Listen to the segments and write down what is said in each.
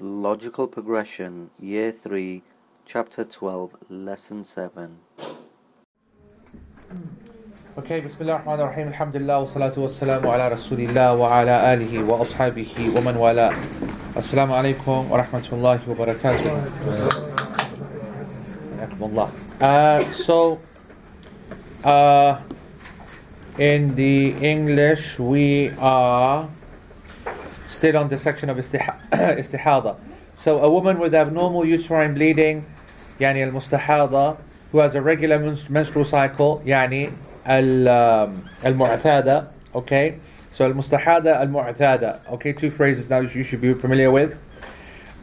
Logical Progression, Year 3, Chapter 12, Lesson 7. Okay, Bismillah ar-Rahman ar-Rahim, Alhamdulillah, wa salatu wa salamu ala Rasulillah wa ala alihi wa ashabihi wa man wala. Assalamu alaikum wa rahmatullahi wa barakatuh. Hayakumullah. Uh, so, uh, in the English, we are Still on the section of istihada. So a woman with abnormal uterine bleeding, يعني المستحاضة, who has a regular menstrual cycle, يعني المعتادة, um, okay? So المستحاضة, المعتادة, okay? Two phrases now you should be familiar with.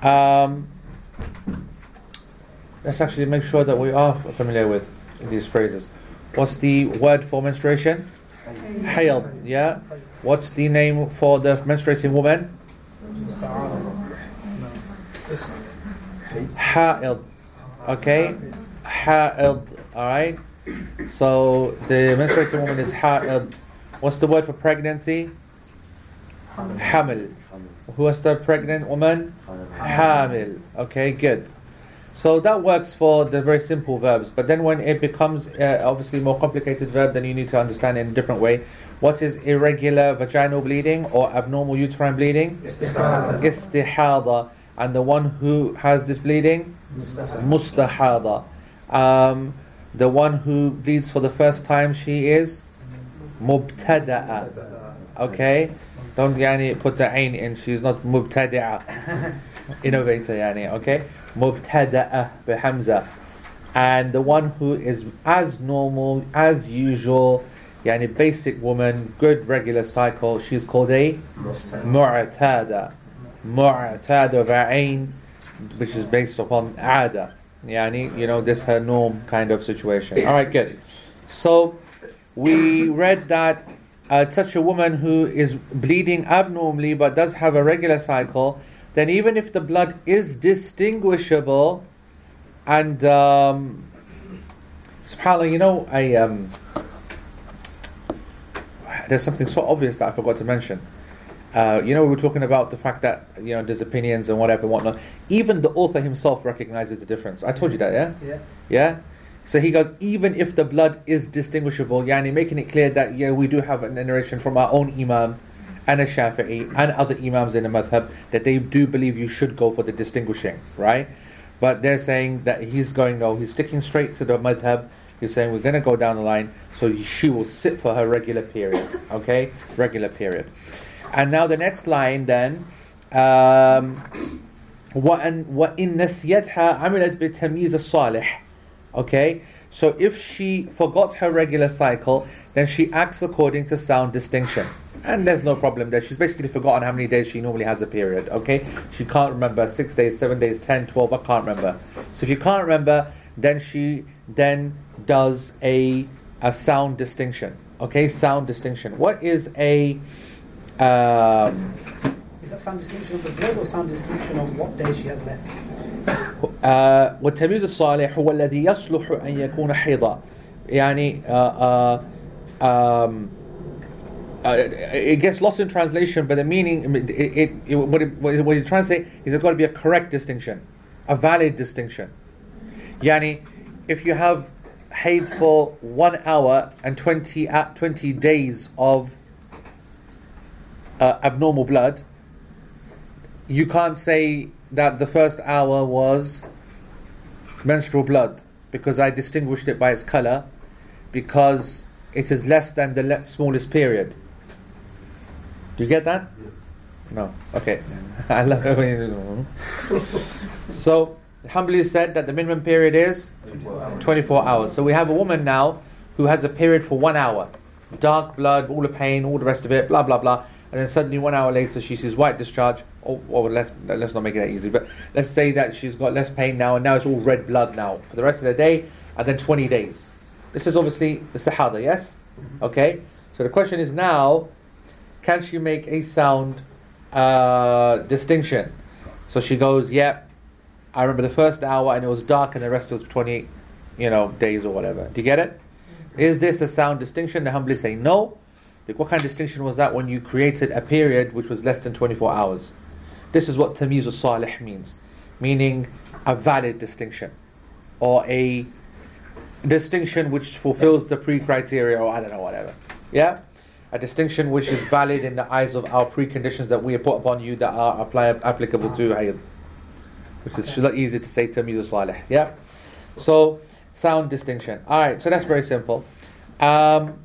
Um, let's actually make sure that we are familiar with these phrases. What's the word for menstruation? Haid, yeah? What's the name for the menstruating woman? Ha'id. Okay? Ha'id. Alright? So the menstruating woman is ha'id. What's the word for pregnancy? Hamil. Who was the pregnant woman? Hamil. Okay, good. So that works for the very simple verbs, but then when it becomes uh, obviously more complicated verb, then you need to understand in a different way. What is irregular vaginal bleeding or abnormal uterine bleeding? Istihada. And the one who has this bleeding? Mustahada. Um, the one who bleeds for the first time, she is mubtada'a. Okay? Don't yani put the ain in, she's not mubtada'a. Innovator yani, okay? Mubtada'a bihamza. And the one who is as normal, as usual, yani basic woman, good regular cycle, she's called a mu'tada. Mu'tada ba'ain, which is based upon ada. Yani, you know, this her norm kind of situation. Alright, good. So, we read that uh, such a woman who is bleeding abnormally but does have a regular cycle, then even if the blood is distinguishable, and um, subhanAllah, you know, I um, there's something so obvious that I forgot to mention. Uh, you know, we were talking about the fact that you know there's opinions and whatever and whatnot. Even the author himself recognizes the difference. I told you that, yeah. Yeah. Yeah. So he goes, even if the blood is distinguishable, yani making it clear that yeah, we do have a narration from our own imam and a Shafi'i and other imams in the madhab that they do believe you should go for the distinguishing, right? But they're saying that he's going no, he's sticking straight to the madhab. He's saying we're going to go down the line, so she will sit for her regular period, okay, regular period. And now the next line then. Um, وأن وإن نسيتها عملت بتمييز الصالح Okay? So if she forgot her regular cycle, then she acts according to sound distinction. And there's no problem there. She's basically forgotten how many days she normally has a period. Okay? She can't remember six days, seven days, ten, twelve, I can't remember. So if you can't remember, then she then does a a sound distinction. Okay, sound distinction. What is a um, Is that sound distinction of the blood or sound distinction of what day she has left? آه والتمييز الصالح هو الذي يصلح أن يكون حيضا يعني آه آه um, uh, it gets lost in translation but the meaning it, it, it, what, it, what he's trying to say is there's got to be a correct distinction a valid distinction يعني if you have haid for one hour and 20, uh, 20 days of uh, abnormal blood you can't say that the first hour was menstrual blood because I distinguished it by its color because it is less than the le- smallest period. Do you get that? No. Okay. I love it So, Hanbali said that the minimum period is 24 hours. So we have a woman now who has a period for one hour. Dark blood, all the pain, all the rest of it, blah, blah, blah. And then suddenly one hour later she sees white discharge. Or, or let's, let's not make it that easy, but let's say that she's got less pain now and now it's all red blood now for the rest of the day and then 20 days. This is obviously istihada, yes? Okay? So the question is now, can she make a sound uh, distinction? So she goes, yep, I remember the first hour and it was dark and the rest was 20, you know, days or whatever. Do you get it? Mm-hmm. Is this a sound distinction? They Hanbali say no. Like, what kind of distinction was that when you created a period which was less than 24 hours? This is what tamiz al salih means, meaning a valid distinction or a distinction which fulfills the pre-criteria or I don't know whatever. Yeah, a distinction which is valid in the eyes of our preconditions that we have put upon you that are apply, applicable to. Which is lot easier to say tamiz al salih. Yeah, so sound distinction. All right, so that's very simple. Um,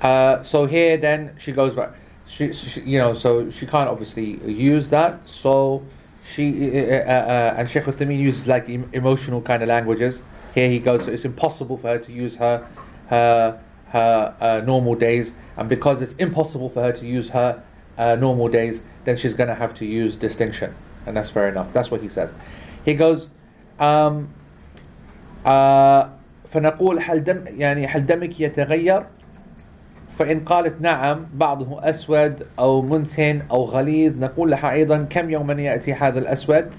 uh, so here then she goes back. She, she, you know, so she can't obviously use that. So she uh, uh, uh, and Sheikh Uthaymeen uses like em- emotional kind of languages. Here he goes. So it's impossible for her to use her her her uh, normal days, and because it's impossible for her to use her uh, normal days, then she's going to have to use distinction, and that's fair enough. That's what he says. He goes. Um, uh, فنقول هل دم يعني هل دمك يتغير فإن قالت نعم بعضه أسود أو منتن أو غليظ نقول لها أيضا كم يوما يأتي هذا الأسود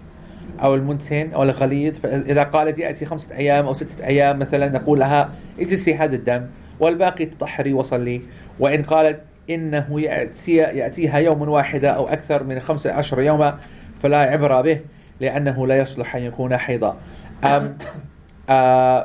أو المنتن أو الغليظ فإذا قالت يأتي خمسة أيام أو ستة أيام مثلا نقول لها اجلسي هذا الدم والباقي تطهري وصلي وإن قالت إنه يأتي يأتيها يوم واحدة أو أكثر من خمسة عشر يوما فلا عبرة به لأنه لا يصلح أن يكون حيضا um, uh,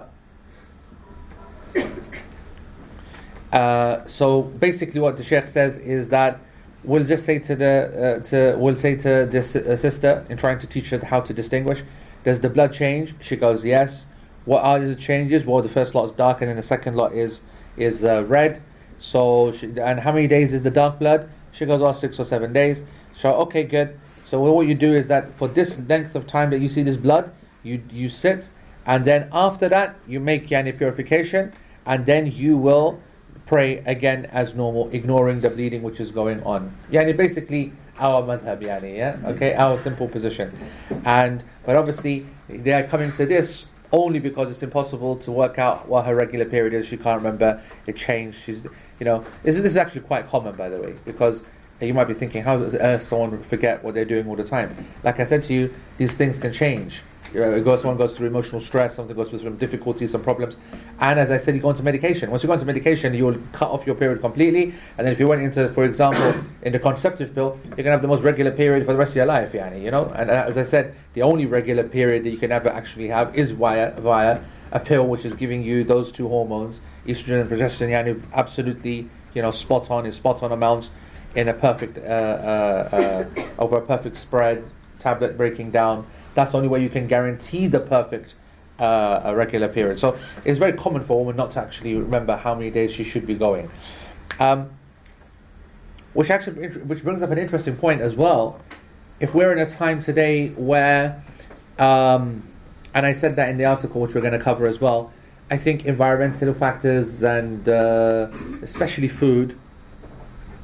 Uh, so basically, what the sheikh says is that we'll just say to the uh, to we'll say to this uh, sister in trying to teach her how to distinguish. Does the blood change? She goes yes. What are the changes? Well, the first lot is dark, and then the second lot is is uh, red. So she, and how many days is the dark blood? She goes, oh, six or seven days. So okay, good. So what you do is that for this length of time that you see this blood, you you sit, and then after that you make yani purification, and then you will pray again as normal, ignoring the bleeding which is going on. Yani basically our madhab, yani, yeah? Mm-hmm. Okay, our simple position. And but obviously they are coming to this only because it's impossible to work out what her regular period is. She can't remember. It changed. She's you know, this, is actually quite common by the way, because you might be thinking, how does someone forget what they're doing all the time? Like I said to you, these things can change. You know, goes, someone goes through emotional stress, something goes through some difficulties, some problems. And as I said, you go into medication. Once you go into medication, you will cut off your period completely. And then if you went into, for example, in the contraceptive pill, you're going to have the most regular period for the rest of your life, yani, you know? And uh, as I said, the only regular period that you can ever actually have is via, via a pill which is giving you those two hormones, estrogen and progesterone, yani, absolutely, you know, spot on, in spot on amounts in a perfect, uh, uh, uh, over a perfect spread, tablet breaking down. That's the only way you can guarantee the perfect uh, regular period. So it's very common for a woman not to actually remember how many days she should be going. Um, which actually, which brings up an interesting point as well. If we're in a time today where, um, and I said that in the article, which we're going to cover as well, I think environmental factors and uh, especially food,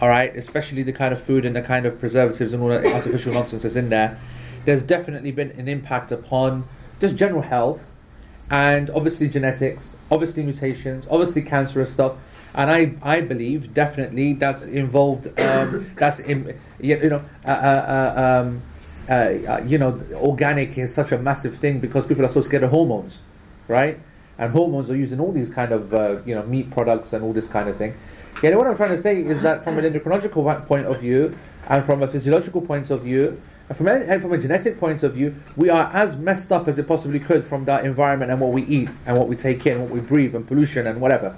all right, especially the kind of food and the kind of preservatives and all the artificial nonsense that's in there, there's definitely been an impact upon just general health and obviously genetics, obviously mutations, obviously cancerous stuff. And I, I believe definitely that's involved. Um, that's in, you know, uh, uh, um, uh, you know, organic is such a massive thing because people are so scared of hormones, right? And hormones are used in all these kind of uh, you know meat products and all this kind of thing. Yeah, what I'm trying to say is that from an endocrinological point of view and from a physiological point of view, and from, a, and from a genetic point of view, we are as messed up as it possibly could from that environment and what we eat and what we take in, what we breathe, and pollution and whatever.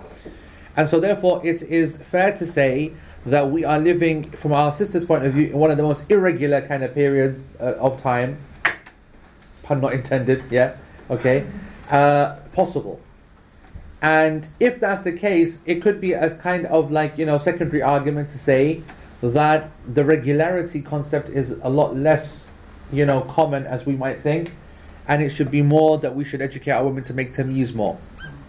And so, therefore, it is fair to say that we are living, from our sister's point of view, in one of the most irregular kind of periods uh, of time. Pun not intended, yeah, okay, uh, possible. And if that's the case, it could be a kind of like, you know, secondary argument to say that the regularity concept is a lot less, you know, common as we might think, and it should be more that we should educate our women to make tamiz more.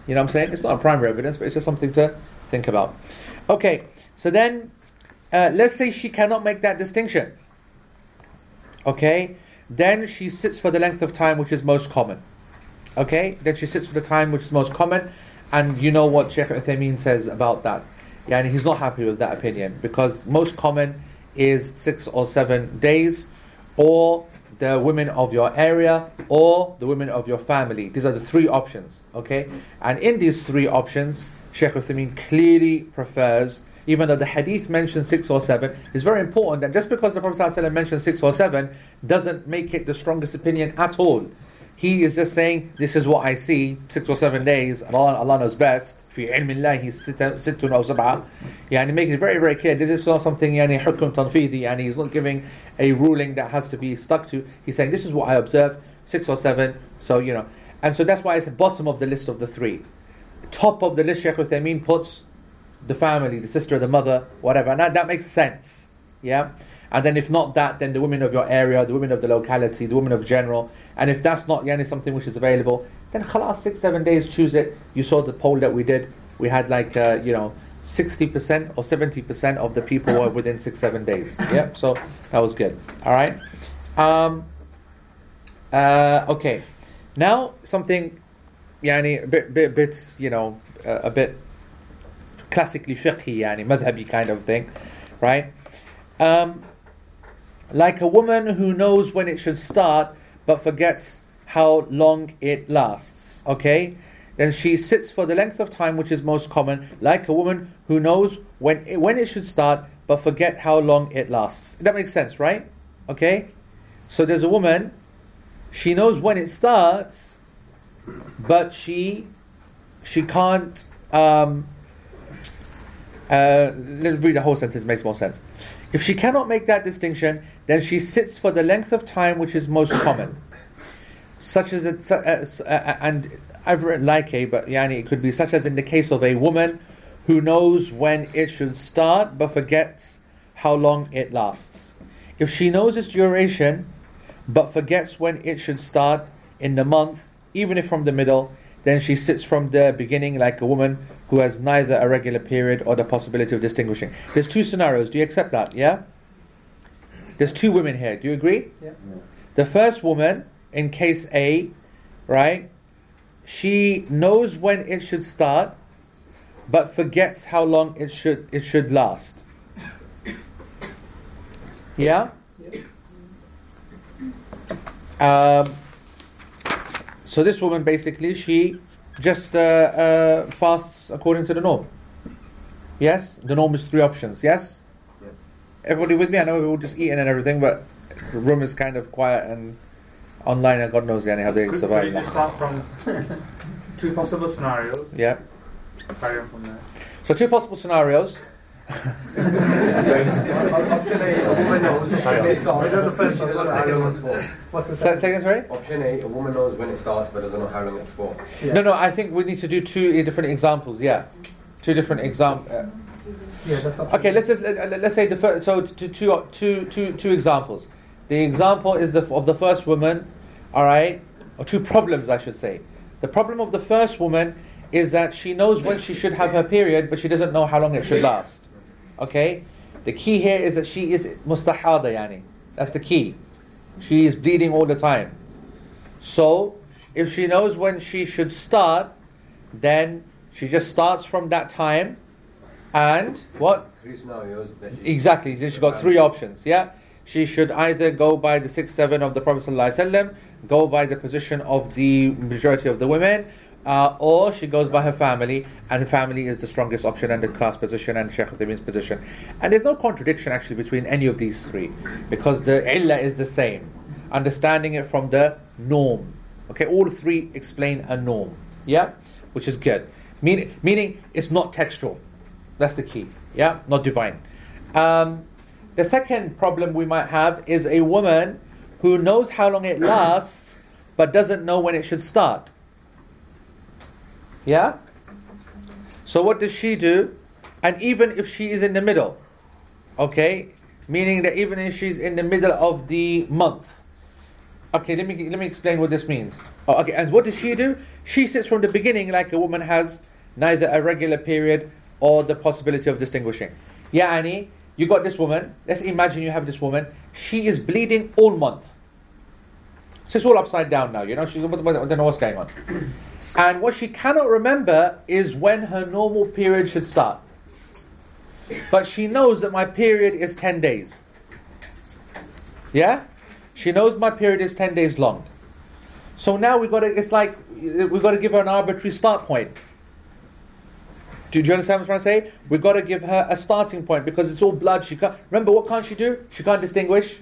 You know what I'm saying? It's not a primary evidence, but it's just something to think about. Okay, so then uh, let's say she cannot make that distinction. Okay, then she sits for the length of time which is most common. Okay, then she sits for the time which is most common, and you know what Sheikh Uthaymeen says about that. Yeah, and he's not happy with that opinion because most common is six or seven days, or the women of your area, or the women of your family. These are the three options, okay? And in these three options, Sheikh Uthaymeen clearly prefers even though the hadith mentions six or seven, it's very important. that just because the Prophet ﷺ mentioned six or seven doesn't make it the strongest opinion at all. He is just saying, this is what I see, six or seven days, Allah, Allah knows best. في علم الله ست أو سبعة يعني making it very very clear this is not something يعني حكم تنفيذي يعني he's not giving a ruling that has to be stuck to he's saying this is what I observe six or seven so you know and so that's why it's the bottom of the list of the three top of the list Sheikh Uthaymeen puts the family the sister the mother whatever and that, that makes sense yeah And then if not that, then the women of your area, the women of the locality, the women of general. And if that's not yani, something which is available, then khalas, six, seven days, choose it. You saw the poll that we did. We had like, uh, you know, 60% or 70% of the people were within six, seven days. Yep, so that was good. All right. Um, uh, okay. Now, something, yani, a bit, bit, bit you know, uh, a bit classically fiqhi, yani, madhabi kind of thing, right? Um, like a woman who knows when it should start but forgets how long it lasts. Okay? Then she sits for the length of time which is most common, like a woman who knows when it, when it should start but forget how long it lasts. That makes sense, right? Okay? So there's a woman, she knows when it starts, but she she can't um, uh, let's read the whole sentence, makes more sense. If she cannot make that distinction, then she sits for the length of time which is most common. Such as it, uh, uh, and I've written like a, but yani it could be such as in the case of a woman who knows when it should start but forgets how long it lasts. If she knows its duration but forgets when it should start in the month, even if from the middle, then she sits from the beginning like a woman who has neither a regular period or the possibility of distinguishing. There's two scenarios. Do you accept that? Yeah? There's two women here. Do you agree? Yeah. The first woman, in case A, right, she knows when it should start, but forgets how long it should it should last. Yeah? Um, so this woman basically she just uh, uh, fasts according to the norm. Yes, the norm is three options. Yes, Yep. everybody with me? I know we're all just eating and everything, but the room is kind of quiet and online, and God knows yani, how they Could, could survive. you just start from two possible scenarios? Yeah. Carry on from there. So two possible scenarios. Option A, a woman knows when it starts. The first one, but the doesn't know how second long one. it's for. What's the Say, second? say sorry? Option A, a woman knows when it starts but doesn't know how long it's for. Yeah. No, no. I think we need to do two different examples. Yeah, two different examples. Uh, yeah, that's Okay, let's just let- let's say the first. So two, two, two, two, two examples. The example is the of the first woman. All right, or two problems, I should say. The problem of the first woman is that she knows when she should have her period, but she doesn't know how long it should last. Okay, the key here is that she is mustahada, yani. That's the key. She is bleeding all the time. So, if she knows when she should start, then she just starts from that time, and what? Three scenarios that she Exactly. She got three options. Yeah, she should either go by the six seven of the Prophet ﷺ, go by the position of the majority of the women, uh, or she goes by her family, and family is the strongest option and the class position and Sheikh Uthaymeen's position. And there's no contradiction actually between any of these three, because the illah is the same. Understanding it from the norm. Okay, all three explain a norm. Yeah, which is good. Meaning, meaning it's not textual. That's the key. Yeah, not divine. Um, the second problem we might have is a woman who knows how long it lasts but doesn't know when it should start. Yeah? So what does she do? And even if she is in the middle, okay, meaning that even if she's in the middle of the month, okay, let me let me explain what this means. Oh, okay, and what does she do? She sits from the beginning like a woman has neither a regular period or the possibility of distinguishing. Yeah, Annie, you got this woman. Let's imagine you have this woman. She is bleeding all month. So it's all upside down now. You know, she's I don't know what's going on. And what she cannot remember is when her normal period should start. But she knows that my period is 10 days. Yeah? She knows my period is 10 days long. So now we've got to, it's like, we've got to give her an arbitrary start point. Do you understand what I'm trying to say? We've got to give her a starting point because it's all blood. She can't remember what can't she do? She can't distinguish.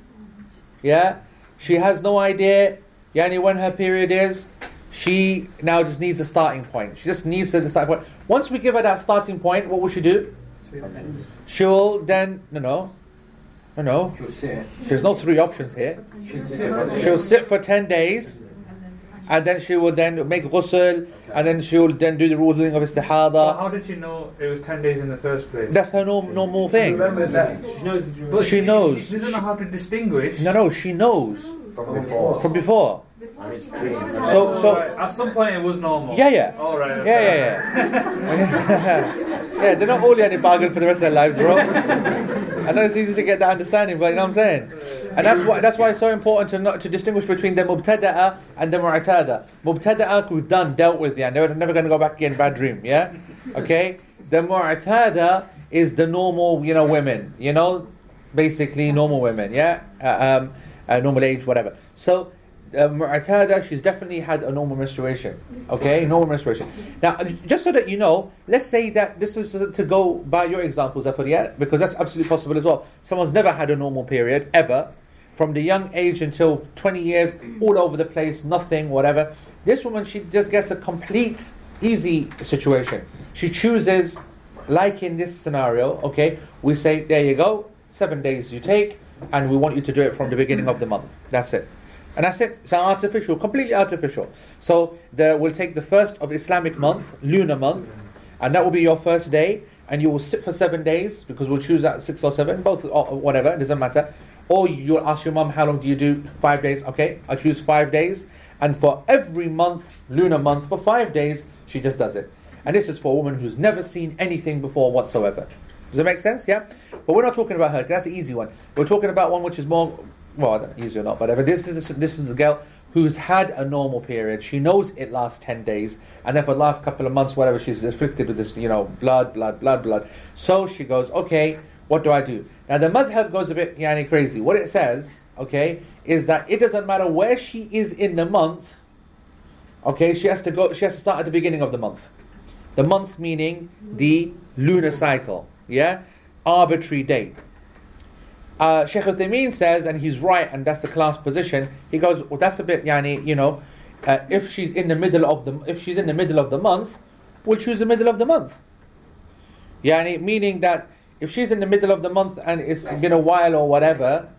Yeah? She has no idea yani when her period is. She now just needs a starting point. She just needs a starting point. Once we give her that starting point, what will she do? She'll then no no no no. She'll sit. There's no three options here. She'll sit. for She'll sit for 10 days and then she will then make ghusl and then she will then do the ruling of But istihada. how did she know it was 10 days in the first place? That's her norm, normal thing. Remember that She knows the duration. But she knows. She doesn't know how to distinguish. No, no, she knows From before. from before. And it's clean. So, so, At some point it was normal. yeah, yeah. All right. Yeah, yeah, yeah. yeah, they're not all any bargain for the rest of their lives, bro. I know it's easy to get that understanding, but you know what I'm saying? And that's why that's why it's so important to not to distinguish between the mubtada'a and the mu'tada. Mubtada'a we've done, dealt with, yeah, they're never going to go back again, bad dream, yeah? Okay? The mu'tada is the normal, you know, women, you know, basically normal women, yeah? Uh, um, uh, normal age, whatever. So, uh, she's definitely had a normal menstruation. Okay, normal menstruation. Now, uh, just so that you know, let's say that this is to go by your examples, Afariya, because that's absolutely possible as well. Someone's never had a normal period, ever, from the young age until 20 years, all over the place, nothing, whatever. This woman, she just gets a complete, easy situation. She chooses, like in this scenario, okay, we say, there you go, seven days you take, and we want you to do it from the beginning of the month. That's it. And that's it. It's artificial, completely artificial. So the, we'll take the first of Islamic month, lunar month, and that will be your first day, and you will sit for seven days because we'll choose that six or seven, both or whatever, it doesn't matter. Or you'll ask your mum, how long do you do? Five days. Okay, I choose five days, and for every month, lunar month, for five days, she just does it. And this is for a woman who's never seen anything before whatsoever. Does that make sense? Yeah. But we're not talking about her, That's the easy one. We're talking about one which is more, well, easy or not, whatever. This is this is the girl who's had a normal period. She knows it lasts ten days, and then for the last couple of months, whatever, she's afflicted with this, you know, blood, blood, blood, blood. So she goes, okay, what do I do? Now the madhab goes a bit yani crazy. What it says, okay, is that it doesn't matter where she is in the month. Okay, she has to go. She has to start at the beginning of the month. The month meaning the lunar cycle. Yeah, arbitrary date. Uh, Sheikh Uthaymeen says, and he's right, and that's the class position. He goes, well, that's a bit, yani, you know, uh, if she's in the middle of the, if she's in the middle of the month, we'll choose the middle of the month. Yani, meaning that if she's in the middle of the month and it's been a while or whatever,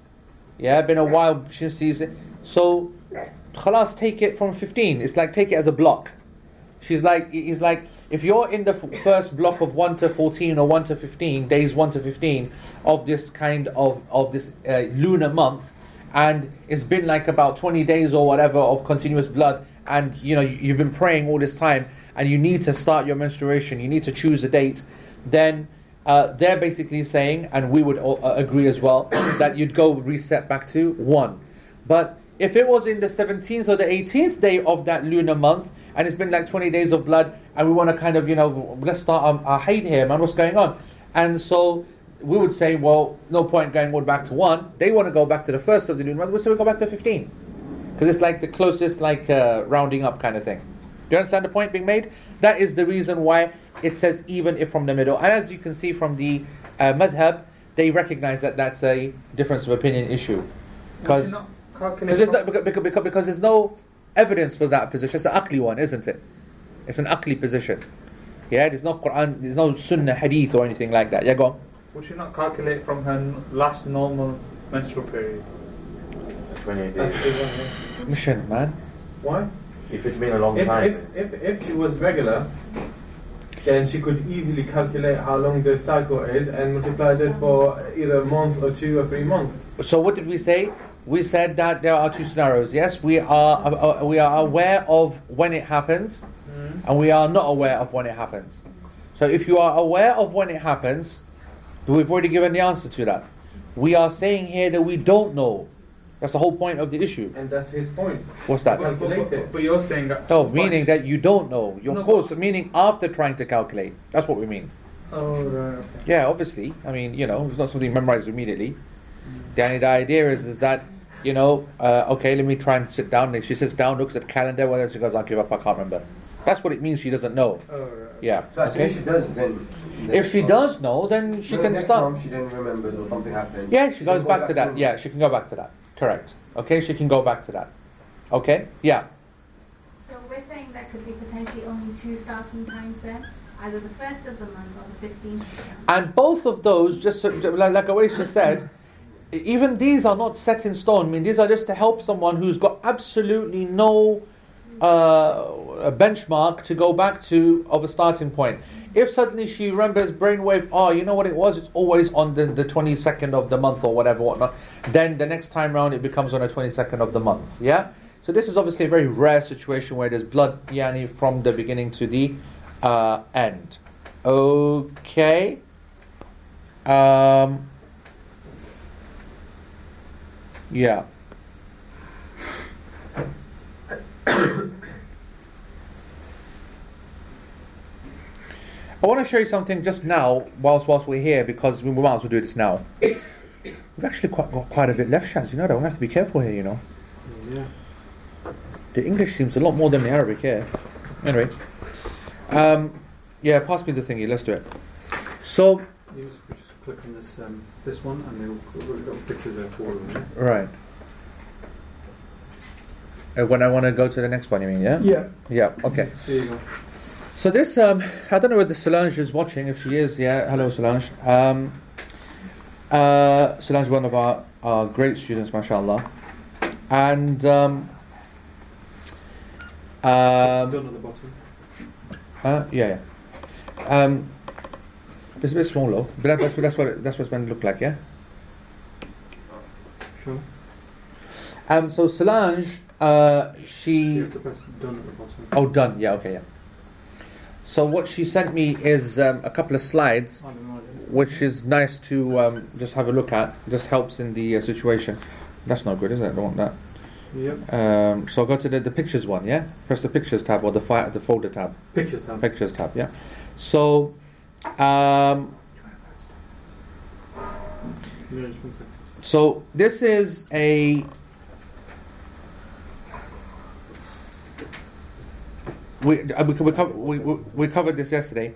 yeah, been a while she sees it, so, khalas, take it from 15. It's like take it as a block. She's like, he's like, if you're in the f- first block of 1 to 14 or 1 to 15, days 1 to 15 of this kind of, of this uh, lunar month, and it's been like about 20 days or whatever of continuous blood, and you know, you- you've been praying all this time, and you need to start your menstruation, you need to choose a date, then uh, they're basically saying, and we would all, uh, agree as well, that you'd go reset back to 1. But if it was in the 17th or the 18th day of that lunar month, and it's been like 20 days of blood, and we want to kind of, you know, let's start our, our haid here, man, what's going on? And so we would say, well, no point going all back to 1. They want to go back to the first of the new month, we say we go back to 15. Because it's like the closest, like, uh, rounding up kind of thing. Do you understand the point being made? That is the reason why it says even if from the middle. And as you can see from the uh, madhab, they recognize that that's a difference of opinion issue. Because because there's no, because, because, because there's no evidence for that position. It's an akli one, isn't it? It's an akli position. Yeah, there's no Quran, there's no Sunnah, Hadith, or anything like that. Yeah, go on. Would she not calculate from her last normal menstrual period? 28 days. big one. yeah. Mission, man. Why? If it's been a long If, time. if, if, if she was regular, then she could easily calculate how long the cycle is and multiply this for either a month or two or three months. So what did we say? We said that there are two scenarios. Yes, we are uh, uh, we are aware of when it happens, and we are not aware of when it happens. So if you are aware of when it happens, we've already given the answer to that. We are saying here that we don't know. That's the whole point of the issue. And that's his point. What's that? Well, Calculate it. But you're saying that. Oh, meaning that you don't know. You, No, of course, meaning after trying to calculate. That's what we mean. Oh, right. Okay. Yeah, obviously. I mean, you know, it's not something memorized immediately. The, only- the idea is, is that, you know, uh, okay, let me try and sit down. And she sits down, looks at the calendar, whether she goes, I'll give up, I can't remember. That's what it means. She doesn't know. Oh, right. Yeah. So as soon Okay. she does, then. If she does know, then she No, can next start. time she then remembers or something happens. Yeah, she goes then go back to that. Yeah, she can go back to that. Correct. Okay, she can go back to that. Okay. Yeah. So we're saying there could be potentially only two starting times then, either the first of the month or the fifteenth of the month. And both of those, just so- like, like Awais just said, even these are not set in stone. I mean, these are just to help someone who's got absolutely no uh, benchmark to go back to of a starting point. If suddenly she remembers brainwave, oh, you know what it was? It's always on the, the 22nd of the month or whatever, whatnot. Then the next time round it becomes on the 22nd of the month. Yeah? So this is obviously a very rare situation where there's blood yani from the beginning to the uh, end. Okay. Um, yeah. I want to show you something just now, whilst whilst we're here, because we might as well do this now. We've actually quite, got quite a bit left, Shaz. You know that we have to be careful here. You know, Yeah. the English seems a lot more than the Arabic here. Anyway, um, yeah, pass me the thingy. Let's do it. So, You must just click on this um, this one, and they'll we've got pictures there for them. right. Uh, when I want to go to the next one, you mean? Yeah. Yeah. Yeah. Okay. There you go. So this, um, I don't know whether Solange is watching. If she is, yeah, hello Solange. Um, uh, Solange, is one of our, our great students, mashallah. And um, um, Done at the bottom. uh, yeah, yeah. Um, it's a bit small though, but that- that's, that's what it, that's what it's meant to look like, yeah. Sure. Um, so Solange, uh, she done at the bottom. oh done, yeah, okay, yeah. So what she sent me is um, a couple of slides I don't know. which is nice to um, just have a look at. Just helps in the uh, situation. That's not good, is it? I don't want that. Yep. Um, so I go to the, the pictures one, yeah. Press the pictures tab or the fi- the folder tab. Pictures tab. Pictures tab, yeah. So, um, Yeah, just one second. so this is a. We, uh, we, we, co- we, we we covered this yesterday.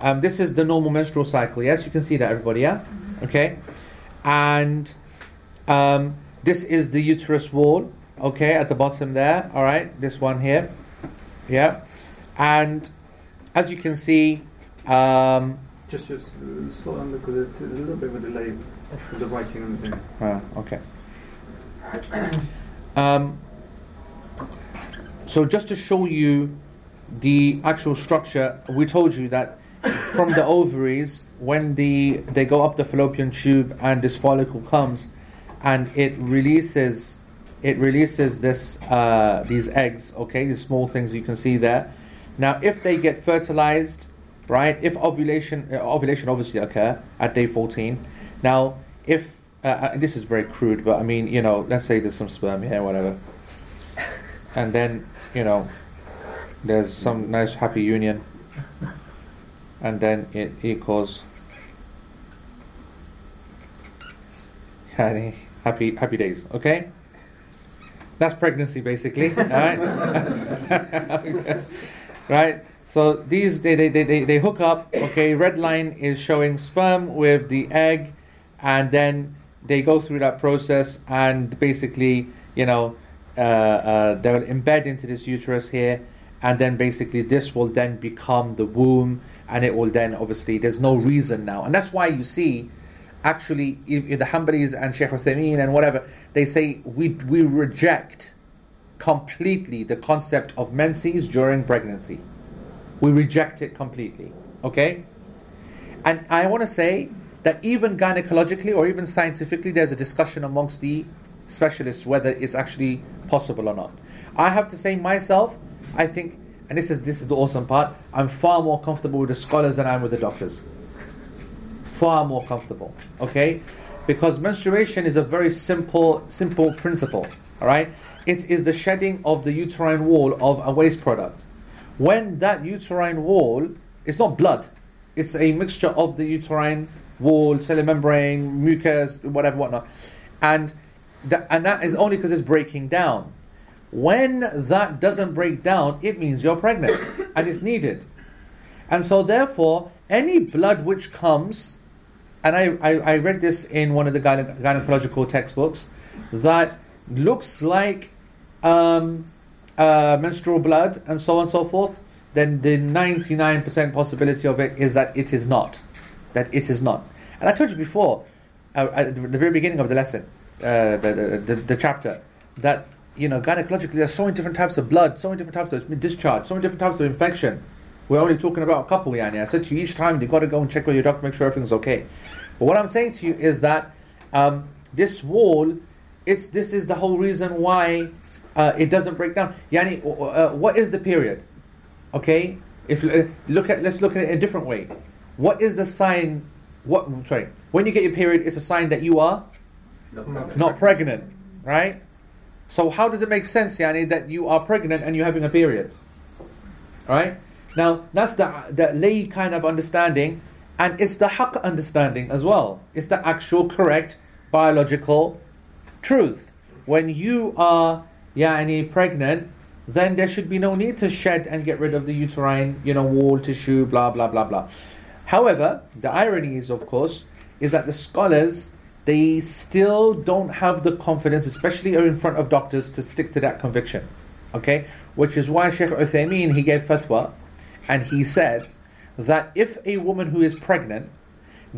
Um, this is the normal menstrual cycle. Yes, you can see that, everybody. Yeah, okay. And um, this is the uterus wall. Okay, at the bottom there. All right, this one here. Yeah, and as you can see, um, Just just uh, slow down because it is a little bit of a delay with the writing and things. Ah, okay. Um, so just to show you the actual structure, we told you that from the ovaries, when the they go up the fallopian tube and this follicle comes, and it releases, it releases this uh, these eggs. Okay, these small things you can see there. Now, if they get fertilized, right? If ovulation, uh, ovulation obviously occur at day fourteen. Now, if uh, uh, this is very crude, but I mean, you know, let's say there's some sperm here, whatever, and then you know, there's some nice happy union, and then it equals happy happy days. Okay, that's pregnancy basically. all right, right. So these they, they, they, they, hook up. Okay, red line is showing sperm with the egg, and then they go through that process and basically, you know, uh, uh, they'll embed into this uterus here, and then basically this will then become the womb, and it will then obviously there's no reason now, and that's why you see. Actually, the Hanbalis and Sheikh Uthaymeen and whatever, they say we, we reject completely the concept of menses during pregnancy. We reject it completely. Okay? And I want to say that even gynecologically or even scientifically, there's a discussion amongst the specialists whether it's actually possible or not. I have to say myself, I think, and this is this is the awesome part, I'm far more comfortable with the scholars than I am with the doctors. Far more comfortable. Okay? Because menstruation is a very simple simple principle. Alright? It is the shedding of the uterine wall of a waste product when that uterine wall it's not blood. It's a mixture of the uterine wall cellular membrane mucus whatever whatnot. And that, and that is only because it's breaking down. When that doesn't break down it means you're pregnant and it's needed. And so, therefore, any blood which comes, and I, I, I read this in one of the gyne- gynecological textbooks, that looks like um, uh, menstrual blood and so on and so forth, then the 99% possibility of it is that it is not. That it is not. And I told you before, uh, at the very beginning of the lesson, uh, the, the, the, chapter, that you know gynecologically there's so many different types of blood, so many different types of discharge, so many different types of infection. We're only talking about a couple, Yani. I said to you each time you've got to go and check with your doctor, make sure everything's okay. But what I'm saying to you is that um, this wall, it's this is the whole reason why uh, it doesn't break down. Yani, uh, what is the period? Okay, if uh, look at let's look at it in a different way. What is the sign? What sorry, when you get your period, it's a sign that you are not pregnant, right? So how does it make sense, Yani, that you are pregnant and you're having a period? Right? Now that's the the lay kind of understanding, and it's the haqq understanding as well. It's the actual correct biological truth. When you are yani pregnant, then there should be no need to shed and get rid of the uterine, you know, wall tissue, blah blah blah blah. However, the irony is, of course, is that the scholars they still don't have the confidence, especially in front of doctors, to stick to that conviction. Okay, which is why Sheikh Uthaymeen he gave fatwa, and he said that if a woman who is pregnant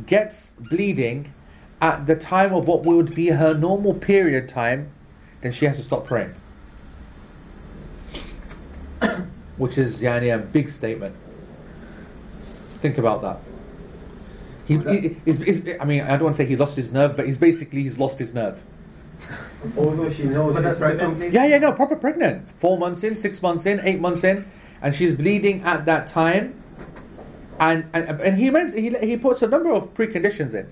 gets bleeding at the time of what would be her normal period time, then she has to stop praying. Which is yani, a big statement. Think about that. He, he, he's, he's- I mean, I don't want to say he lost his nerve, but he's basically he's lost his nerve. Although she knows But she's that's a different pregnant. Yeah, yeah, no, proper pregnant. Four months in, six months in, eight months in, and she's bleeding at that time. And and, and he meant he he puts a number of preconditions in.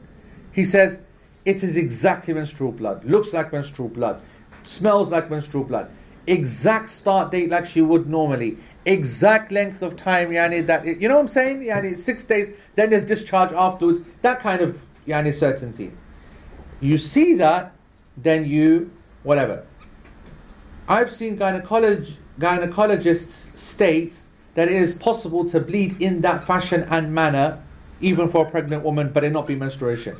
He says it is exactly menstrual blood, looks like menstrual blood, smells like menstrual blood, exact start date like she would normally, exact length of time, yani that you know what I'm saying? Yani six days, then there's discharge afterwards. That kind of yani certainty. You see that, then you whatever. I've seen gynecolog- gynecologists state that it is possible to bleed in that fashion and manner, even for a pregnant woman, but it not be menstruation.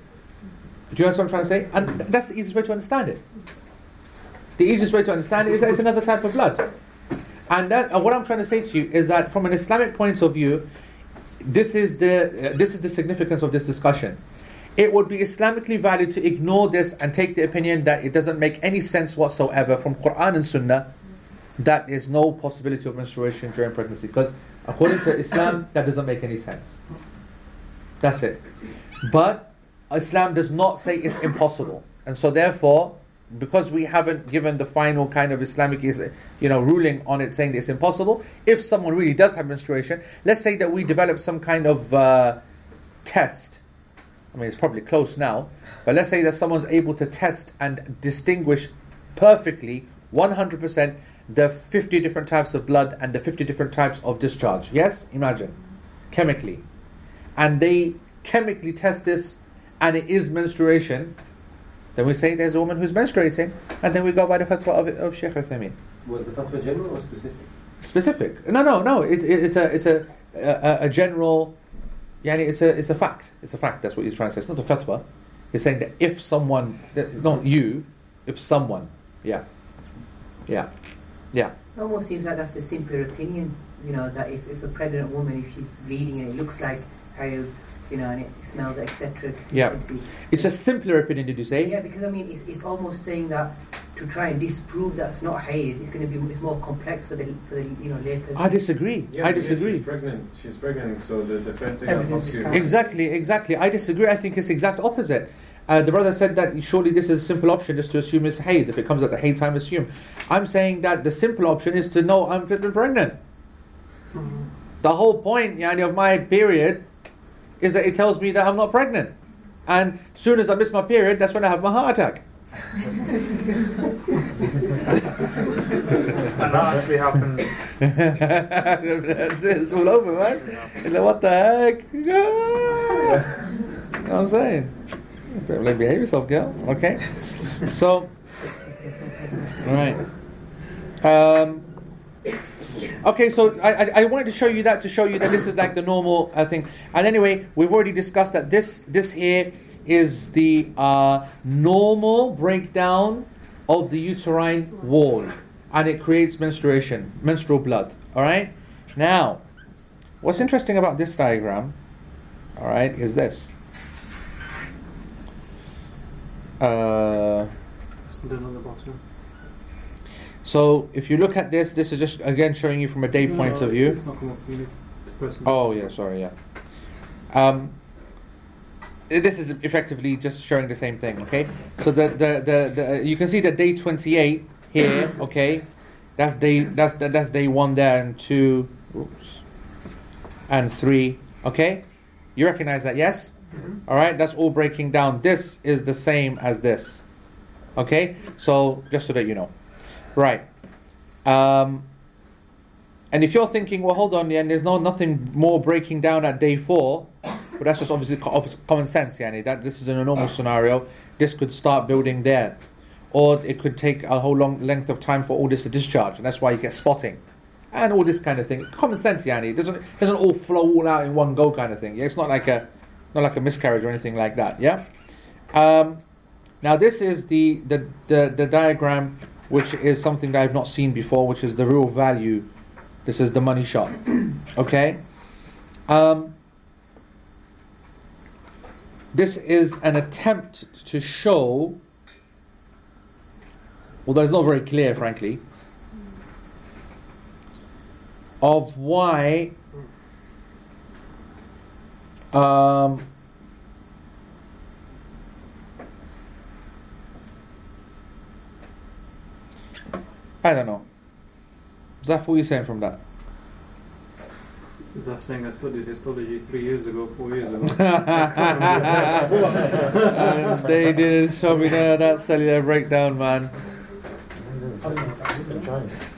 Do you understand what I'm trying to say? And that's the easiest way to understand it. The easiest way to understand it is that it's another type of blood. And that, and what I'm trying to say to you is that from an Islamic point of view, this is the uh, this is the significance of this discussion. It would be Islamically valid to ignore this and take the opinion that it doesn't make any sense whatsoever from Quran and Sunnah that there's no possibility of menstruation during pregnancy because according to Islam that doesn't make any sense. That's it. But Islam does not say it's impossible, and so therefore, because we haven't given the final kind of Islamic, you know, ruling on it saying it's impossible, if someone really does have menstruation, let's say that we develop some kind of uh, test. I mean, it's probably close now, but let's say that someone's able to test and distinguish perfectly, 100%, the 50 different types of blood and the 50 different types of discharge. Yes? Imagine. Chemically. And they chemically test this and it is menstruation, then we say there's a woman who's menstruating, and then we go by the fatwa of, of Sheikh Uthaymeen. Was the fatwa general or specific? Specific. No, no, no. It, it, it's a, it's a, a, a general, yani it's a, it's a fact. It's a fact. That's what he's trying to say. It's not a fatwa. He's saying that if someone, that- not you, if someone, yeah, yeah, yeah. It almost seems like that's a simpler opinion, you know, that if, if a pregnant woman, if she's bleeding and it looks like how, you know, and it smells, etc. Yeah. It's a simpler opinion, did you say? Yeah, because I mean, it's, it's almost saying that to try and disprove that's not haid, it's going to be it's more complex for the for the you know layperson. I disagree. Yeah, I disagree. She's pregnant. She's pregnant, so the, the first thing Everything's I must do. discounted. Exactly, exactly. I disagree. I think it's the exact opposite. Uh, the brother said that surely this is a simple option just to assume it's haid. If it comes at the haid time, assume. I'm saying that the simple option is to know I'm been pregnant. The whole point yani, of my period is that it tells me that I'm not pregnant. And soon as I miss my period, that's when I have my heart attack. And that actually happened. That's it. It's all over, man. Like, what the heck? you know what I'm saying? Better like behave yourself, girl. Okay. So, right. Um, Okay, so I, I, wanted to show you that to show you that this is like the normal uh, thing. And anyway, we've already discussed that this this here is the uh, normal breakdown of the uterine wall, and it creates menstruation, menstrual blood. All right. Now, what's interesting about this diagram, all right, is this. Uh, on the bottom. So if you look at this, this is just again showing you from a day No, point no, of view. It's not come up. You need to press Oh yeah, sorry, yeah. Um, this is effectively just showing the same thing. Okay, so the the, the, the you can see the day twenty eight here. Okay, that's day that's that's day one there and two, oops, and three. Okay, you recognize that? Yes. All right, that's all breaking down. This is the same as this. Okay, so just so that you know, right. Um, and if you're thinking, well, hold on, yeah, and there's no nothing more breaking down at day four, but that's just obviously common sense, yani, that this is in a normal scenario. This could start building there, or it could take a whole long length of time for all this to discharge, and that's why you get spotting, and all this kind of thing. Common sense, yani, it doesn't doesn't all flow all out in one go, kind of thing. Yeah, it's not like a not like a miscarriage or anything like that. Yeah. Um, now this is the, the the the diagram, which is something I've not seen before, which is the real value this is the money shot. Okay? Um, this is an attempt to show, although it's not very clear, frankly, of why um, I don't know. Zaf, what are you saying from that? Is that saying I studied histology three years ago, four years ago? and they didn't show me none of that cellular breakdown, man.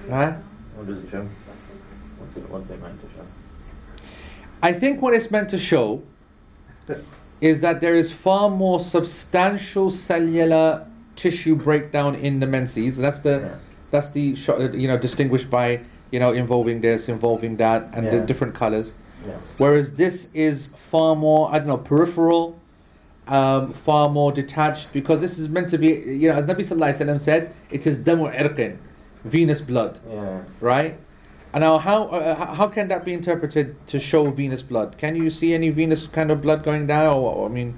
Huh? What does it show? What's it, what's it meant to show? I think what it's meant to show is that there is far more substantial cellular tissue breakdown in the menses. That's the Yeah. That's the sho- you know distinguished by you know involving this, involving that, and the different colors. Yeah. Whereas this is far more, I don't know, peripheral, um, far more detached, because this is meant to be, you know, as Nabi Sallallahu Alaihi Wasallam said, it is damu irqin, venous blood, Yeah. right? And now, how uh, how can that be interpreted to show venous blood? Can you see any venous kind of blood going down? Or, or, I mean,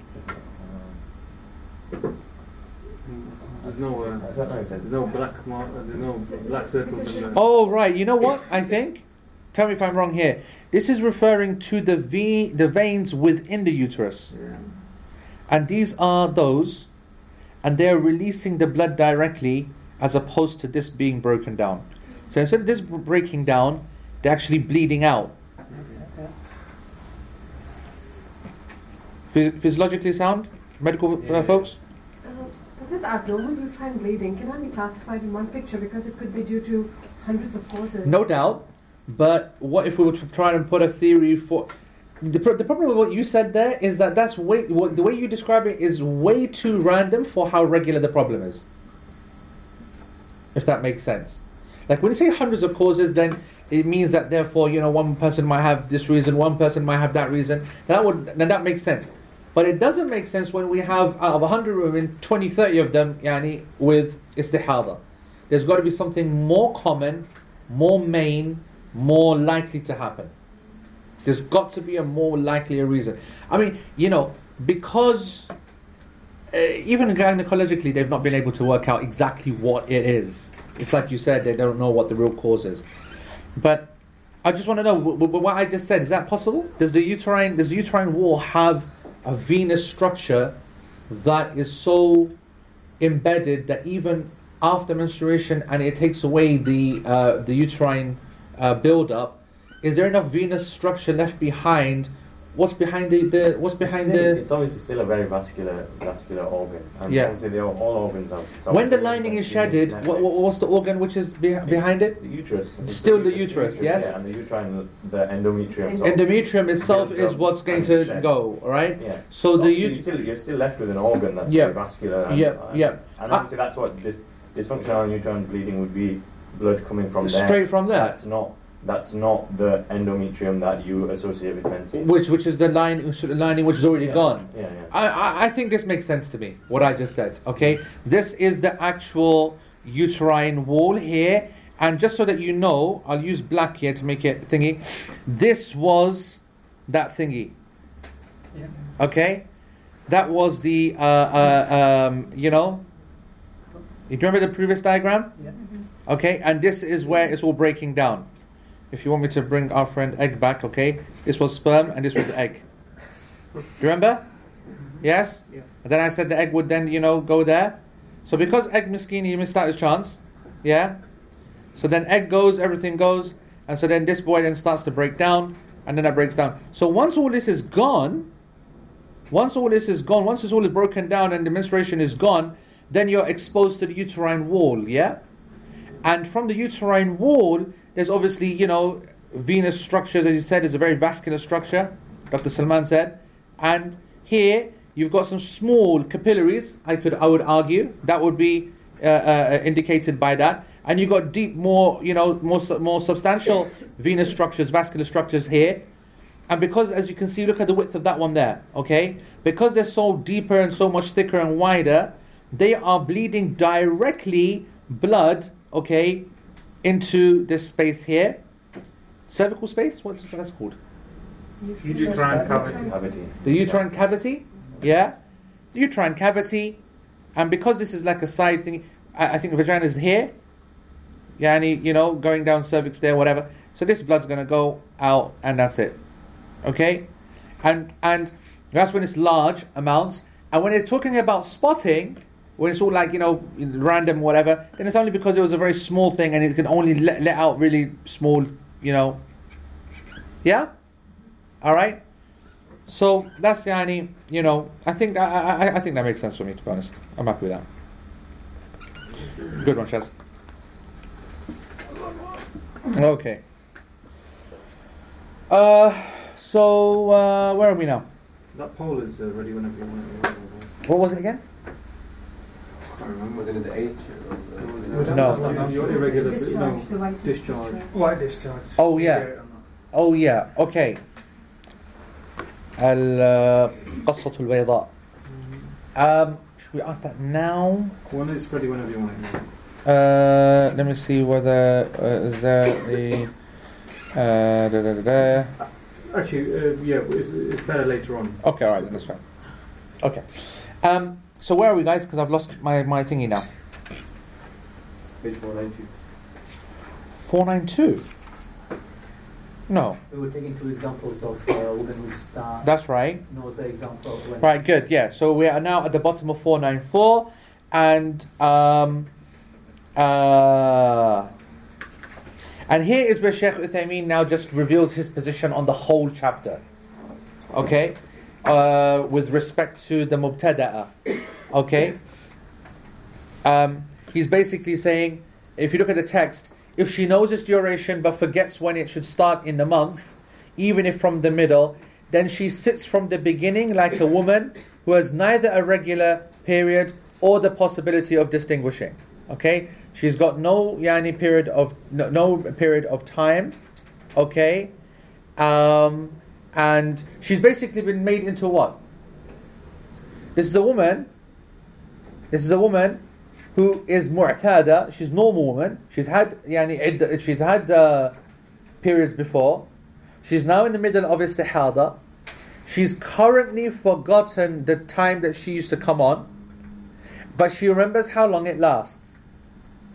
There's no, uh, I don't know if there's there's no black mar- uh, there's no black circles in there. oh right, you know what? I think. Tell me if I'm wrong here. This is referring to the ve- the veins within the uterus. Yeah. And these are those, and they're releasing the blood directly as opposed to this being broken down. So instead of this breaking down, they're actually bleeding out. Phy- physiologically sound? Medical uh, Yeah. folks? So this abnormal uterine bleeding cannot be classified in one picture because it could be due to hundreds of causes. No doubt. But what if we were to try and put a theory for. The, the problem with what you said there is that that's way what, the way you describe it is way too random for how regular the problem is. If that makes sense. Like when you say hundreds of causes, then it means that therefore you know one person might have this reason, one person might have that reason. That would then that makes sense. But it doesn't make sense when we have out of 100 women, 20, 30 of them yani, with istihada. There's got to be something more common, more main, more likely to happen. There's got to be a more likelier reason. I mean, you know, because uh, even gynecologically, they've not been able to work out exactly what it is. It's like you said, they don't know what the real cause is. But I just want to know what I just said. Is that possible? Does the uterine does the uterine wall have a venous structure that is so embedded that even after menstruation and it takes away the uh, the uterine uh, buildup, is there enough venous structure left behind? What's behind the, the what's behind it's, still- the it's obviously still a very vascular vascular organ. And Yeah. obviously they are, all organs have some when the lining is shedded? What, what, what's the organ which is be, behind it? The uterus. It's Still the uterus, yes? Yeah, and the uterine, the endometrium. so- Endometrium itself is what's going to shed. go, all right? Yeah. So the Obviously ut- you still, you're still left with an organ that's Yeah. very vascular. And, Yeah, and, yeah. And Uh, obviously that's what this dysfunctional uterine bleeding would be blood coming from there. Straight from there. That's not that's not the endometrium that you associate with menses. Which which is the line the lining which is already Yeah. gone. Yeah, yeah. I, I I think this makes sense to me. What I just said. Okay, this is the actual uterine wall here, and just so that you know, I'll use black here to make it thingy. This was that thingy. Yeah. Okay, that was the uh, uh, um, you know. You remember the previous diagram? Yeah. Okay, and this is where it's all breaking down. If you want me to bring our friend egg back, okay, this was sperm and this was egg. Do you remember? Yes. Yeah. And then I said the egg would then you know go there. So because egg miskini he missed out his chance, yeah. So then egg goes, everything goes, and so then this boy then starts to break down, and then that breaks down. So once all this is gone, once all this is gone, once this all is broken down and the menstruation is gone, then you're exposed to the uterine wall, yeah? And from the uterine wall, there's obviously, you know, venous structures, as you said, is a very vascular structure, Dr. Salman said. And here, you've got some small capillaries, I could I would argue, that would be uh, uh, indicated by that. And you've got deep, more, you know, more, more substantial venous structures, vascular structures here. And because, as you can see, look at the width of that one there, okay? Because they're so deeper and so much thicker and wider, they are bleeding directly blood, okay, into this space here. Cervical space? What's this called? Uterine cavity. Cavity. The uterine cavity? Yeah? The uterine cavity. And because this is like a side thing, I, I think the vagina is here. Yeah, and he, you know, going down cervix there, whatever. So this blood's going to go out, and that's it. Okay? And and that's when it's large amounts. And when they're talking about spotting, when it's all like, you know, random, whatever, then it's only because it was a very small thing and it can only let, let out really small, you know. Yeah? All right? So that's the only, you know, I think I, I, I think that makes sense for me, to be honest. I'm happy with that. Good one, Shaz. Okay. Uh, so uh, where are we now? That poll is uh, ready whenever you want it. What was it again? I can't remember. Within the age of the, No. no. Your irregular Discharge, no. the white discharge. White discharge. Oh yeah. Oh yeah. Okay. القصة البيضاء. Um, should we ask that now? One is ready whenever you want it. Uh, let me see whether uh, is there the uh, da, da, da, da. Actually, uh, yeah, it's, it's better later on. Okay, all right, then that's fine. Okay. Um, so where are we, guys? Because I've lost my, my thingy now. page 492. 492. No, We were taking two examples of uh, women who start. that's right. knows the example of when. Right, good. Yeah. So we are now at the bottom of 494. And um, uh, and here is where Sheikh Uthaymeen now just reveals his position on the whole chapter. Okay? Uh, with respect to the Mubtada'a. Okay? Um, he's basically saying, if you look at the text, if she knows its duration but forgets when it should start in the month, even if from the middle, then she sits from the beginning like a woman who has neither a regular period or the possibility of distinguishing. Okay, she's got no yani period of no, no period of time. Okay, um, and she's basically been made into what? This is a woman. This is a woman who is mu'tada. She's normal woman. She's had yani she's had uh, periods before. She's now in the middle of istihada. She's currently forgotten the time that she used to come on, but she remembers how long it lasts.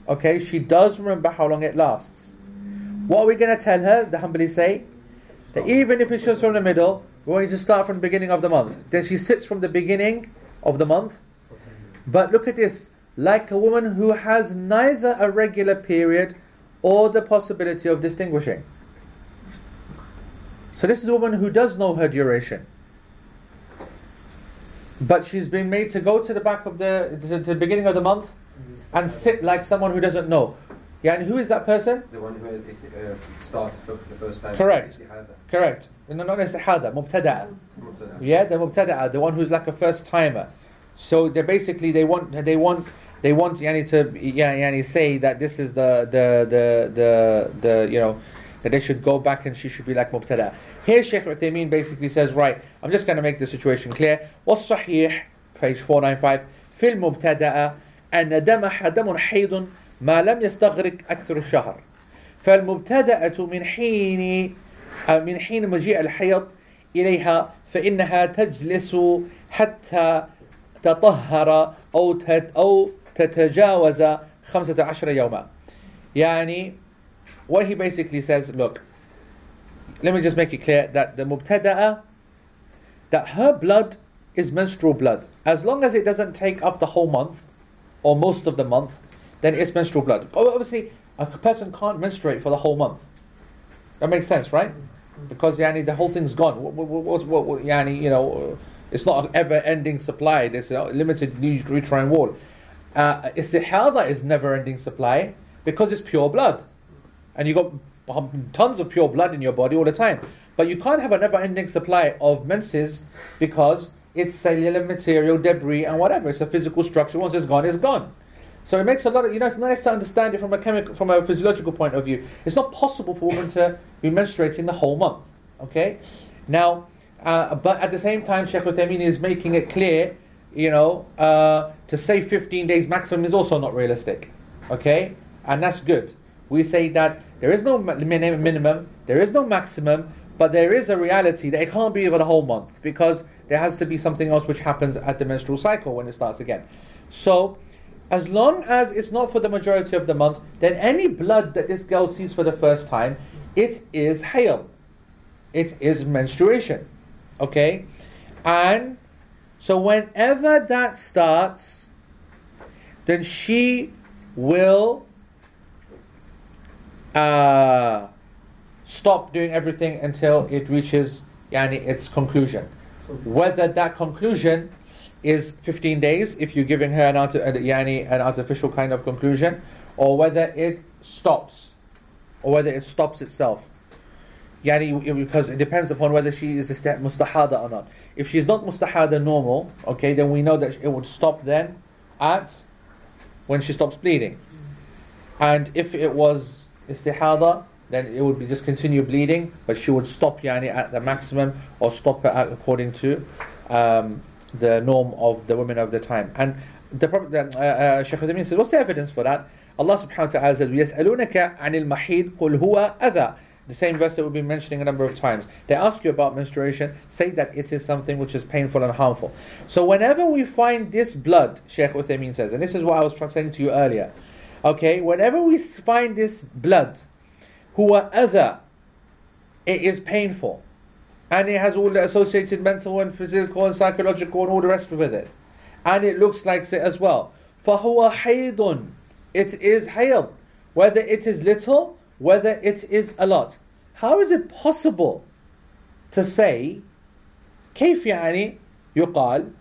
Okay, she does remember how long it lasts. What are we going to tell her? The Hanbali say that even if it's just from the middle, we want you to start from the beginning of the month. Then she sits from the beginning of the month. But look at this like a woman who has neither a regular period or the possibility of distinguishing. So this is a woman who does know her duration. But she's been made to go to the back of the to the beginning of the month and sit like someone who doesn't know. Yeah, and who is that person? The one who uh, starts for, for the first time. Correct. He had that. Correct. No, not istihada, mubtada'a. Mubtada. Yeah, the mubtada'a, the one who's like a first timer. So they basically they want they want they want yani to yeah, yani say that this is the the the the, the you know that they should go back and she should be like mubtada. Here Sheikh Uthaymeen basically says, right, I'm just going to make the situation clear. والصحيح page 495 في المبتدأ أن دمها دم حيض ما لم يستغرق أكثر الشهر فالمبتدأة من حين من حين مجيء الحيض إليها فإنها تجلس حتى تطهر أو أو تتجاوز خمسة عشر يوما يعني what he basically says look let me just make it clear that the mubtada'a that her blood is menstrual blood as long as it doesn't take up the whole month or most of the month then it's menstrual blood obviously a person can't menstruate for the whole month that makes sense right because yani, the whole thing's gone what, what, what, what, yani, you know it's not an ever-ending supply there's a limited uterine wall uh, istihada is never-ending supply because it's pure blood and you got tons of pure blood in your body all the time. But you can't have a never ending supply of menses because it's cellular material, debris, and whatever. It's a physical structure. Once it's gone, it's gone. So it makes a lot of, you know, it's nice to understand it from a chemical, from a physiological point of view. It's not possible for women to be menstruating the whole month. Okay? Now, uh, but at the same time, Sheikh Uthaymeen is making it clear, you know, uh, to say 15 days maximum is also not realistic. Okay? And that's good we say that there is no minimum, there is no maximum, but there is a reality that it can't be over the whole month because there has to be something else which happens at the menstrual cycle when it starts again. So, as long as it's not for the majority of the month, then any blood that this girl sees for the first time, it is hayd. It is menstruation. Okay? And so whenever that starts, then she will uh, stop doing everything until it reaches yani, its conclusion. Whether that conclusion is 15 days, if you're giving her an, art- yani, an artificial kind of conclusion, or whether it stops, or whether it stops itself. Yani, because it depends upon whether she is a mustahada or not. If she's not mustahada normal, okay, then we know that it would stop then at when she stops bleeding. And if it was istihada, then it would be just continue bleeding, but she would stop yani at the maximum or stop it according to um, the norm of the women of the time. And the Prophet, uh, uh, Shaykh Uthaymeen says, what's the evidence for that? Allah subhanahu wa ta'ala says, يَسْأَلُونَكَ عَنِ الْمَحِيدِ قُلْ هُوَ أَذَى The same verse that we've been mentioning a number of times. They ask you about menstruation, say that it is something which is painful and harmful. So whenever we find this blood, Shaykh Uthaymeen says, and this is what I was saying to you earlier, Okay, whenever we find this blood, huwa other, it is painful. and it has all the associated mental and physical and psychological and all the rest with it. And it looks like it as well. فَهُوَ حَيْضٌ It is hayd. Whether it is little, whether it is a lot. How is it possible to say كيف يعني يقال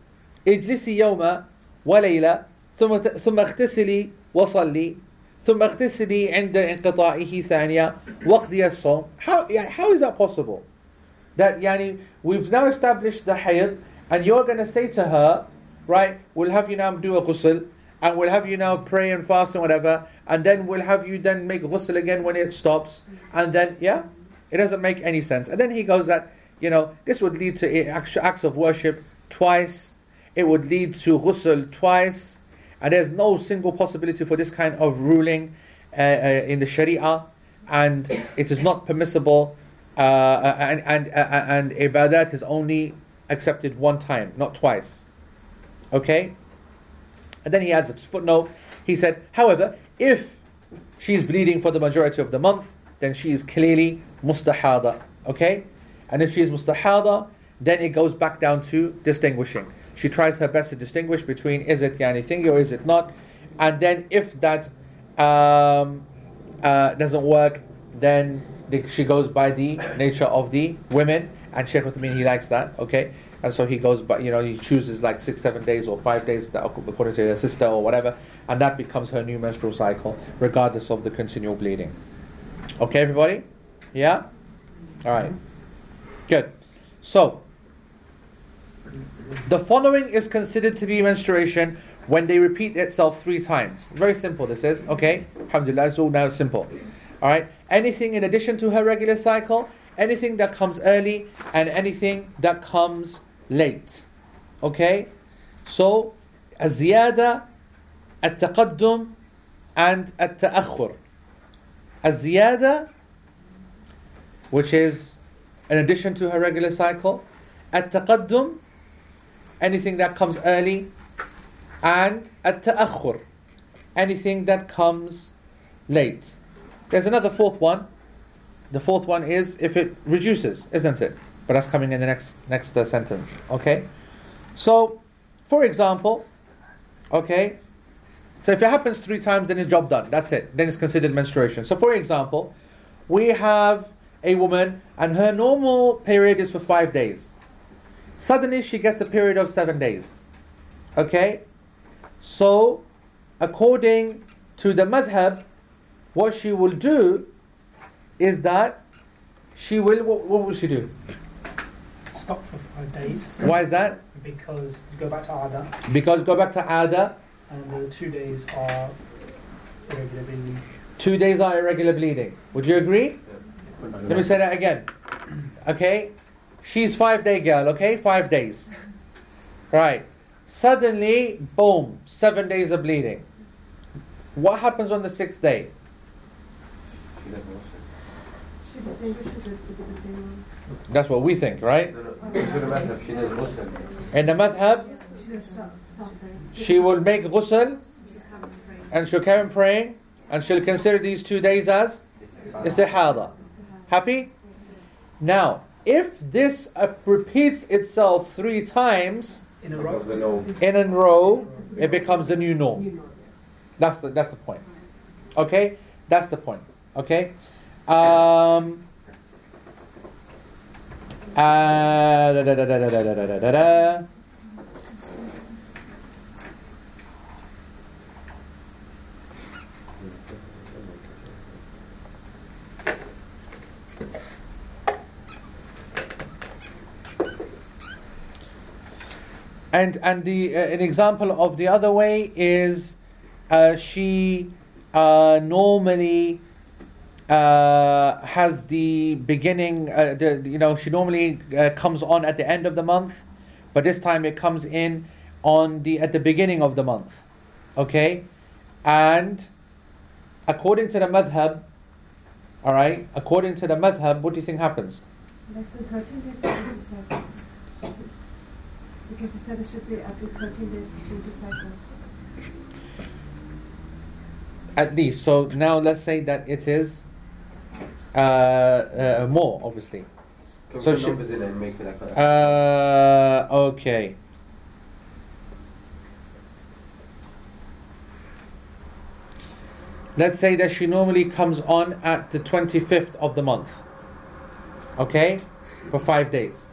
اجلسي يوماً وليلة ثم ثم اغتسلي وصلي ثم اغتسلي عند انقطاعه ثانية وقضي الصوم how, how is that possible that yani we've now established the hayat, and you're going to say to her, right? We'll have you now do a ghusl, and we'll have you now pray and fast and whatever, and then we'll have you then make ghusl again when it stops, and then yeah, it doesn't make any sense. And then he goes that you know this would lead to acts of worship twice, it would lead to ghusl twice, and there's no single possibility for this kind of ruling uh, uh, in the Sharia, and it is not permissible uh, and and and ibadat is only accepted one time, not twice. Okay. And then he adds a footnote. He said, however, if she's bleeding for the majority of the month, then she is clearly mustahada. Okay, and if she is mustahada, then it goes back down to distinguishing. She tries her best to distinguish between is it yani thingy or is it not. And then if that um, uh, doesn't work, then the, she goes by the nature of the women. And Sheikh Uthaymeen, he likes that, okay? And so he goes, by, you know, he chooses like six, seven days or five days according to their sister or whatever, and that becomes her new menstrual cycle, regardless of the continual bleeding. Okay, everybody? Yeah? All right. Good. So, the following is considered to be menstruation when they repeat itself three times. Very simple, this is. Okay? Alhamdulillah, it's all now simple. All right Anything in addition to her regular cycle, anything that comes early, and anything that comes late. Okay. So, الزيادة, التقدم, and التأخر. الزيادة, which is in addition to her regular cycle. التقدم, anything that comes early, and التأخر, anything that comes late. There's another fourth one. The fourth one is if it reduces, isn't it? But that's coming in the next next uh, sentence. Okay. So, for example, okay. So if it happens three times, then it's job done. That's it. Then it's considered menstruation. So, for example, we have a woman and her normal period is for five days. Suddenly, she gets a period of seven days. Okay. So, according to the madhab, what she will do is that she will what, what will she do? Stop for five days. Why is that? Because you go back to Ada. Because go back to ada. And the two days are irregular bleeding. two days are irregular bleeding. Would you agree? Let me say that again. Okay? She's five day girl okay? Five days. Right. Suddenly boom seven days of bleeding. What happens on the sixth day She doesn't also. She distinguishes it to be the same one. that's what we think right No, no. The madhab, she does Muslim. in the madhab She just stops something. she will make ghusl and she'll carry on praying and she'll consider these two days as istihada. Happy? Now, if this uh, repeats itself three times In a row. Because they know. in a row, it becomes the new norm. That's the that's the point. Okay, that's the point. Okay. Um, uh, and and the uh, an example of the other way is uh, she uh, normally uh, has the beginning. Uh, the, you know she normally uh, comes on at the end of the month, but this time it comes in on the at the beginning of the month. Okay, and according to the madhab, all right. According to the madhab, what do you think happens? Less than 13 days between two cycles. Because they said it should be at least 13 days between two cycles. At least. So now let's say that it is uh, uh, more, obviously. Can So put she- numbers in and make it like a. Uh, okay. Let's say that she normally comes on at the 25th of the month. Okay? For five days.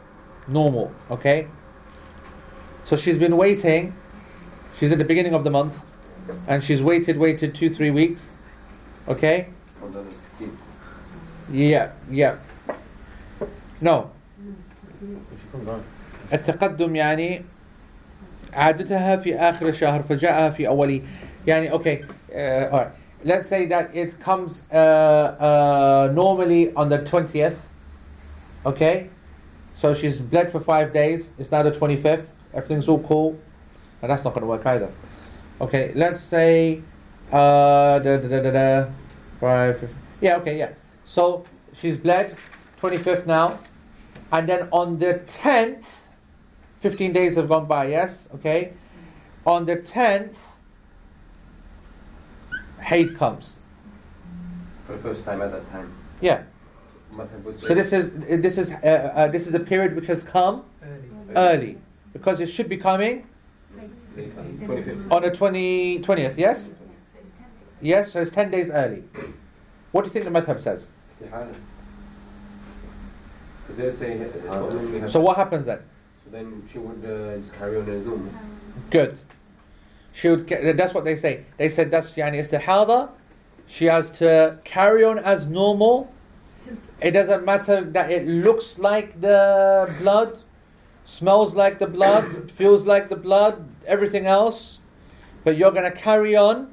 Normal. Okay? So she's been waiting. She's at the beginning of the month. And she's waited, waited two, three weeks. Okay? Hold on, 15. Yeah, yeah. No. She comes on. التقدم يعني عادتها في آخر الشهر فجاءها في أوله يعني okay uh, alright let's say that it comes uh, uh, normally on the 20th okay so she's bled for five days it's now the 25th everything's all cool and that's not going to work either okay let's say uh, da, da, da, da, da, five, fif- yeah okay yeah so she's bled 25th now and then on the 10th 15 days have gone by, yes? Okay. On the 10th, Haid comes. For the first time at that time. Yeah. So this is this is uh, uh, this is a period which has come Early. early because it should be coming Later, 25th. on the 20, 20th, yes? Yes, so it's 10 days early. What do you think the madhab says? Istihada. Because they're saying it's what normally happens. So what happens then? So then she would uh, just carry on as normal. Good. She would get, that's what they say. They said that's yani istihada. She has to carry on as normal. It doesn't matter that it looks like the blood, smells like the blood, feels like the blood, everything else. But you're going to carry on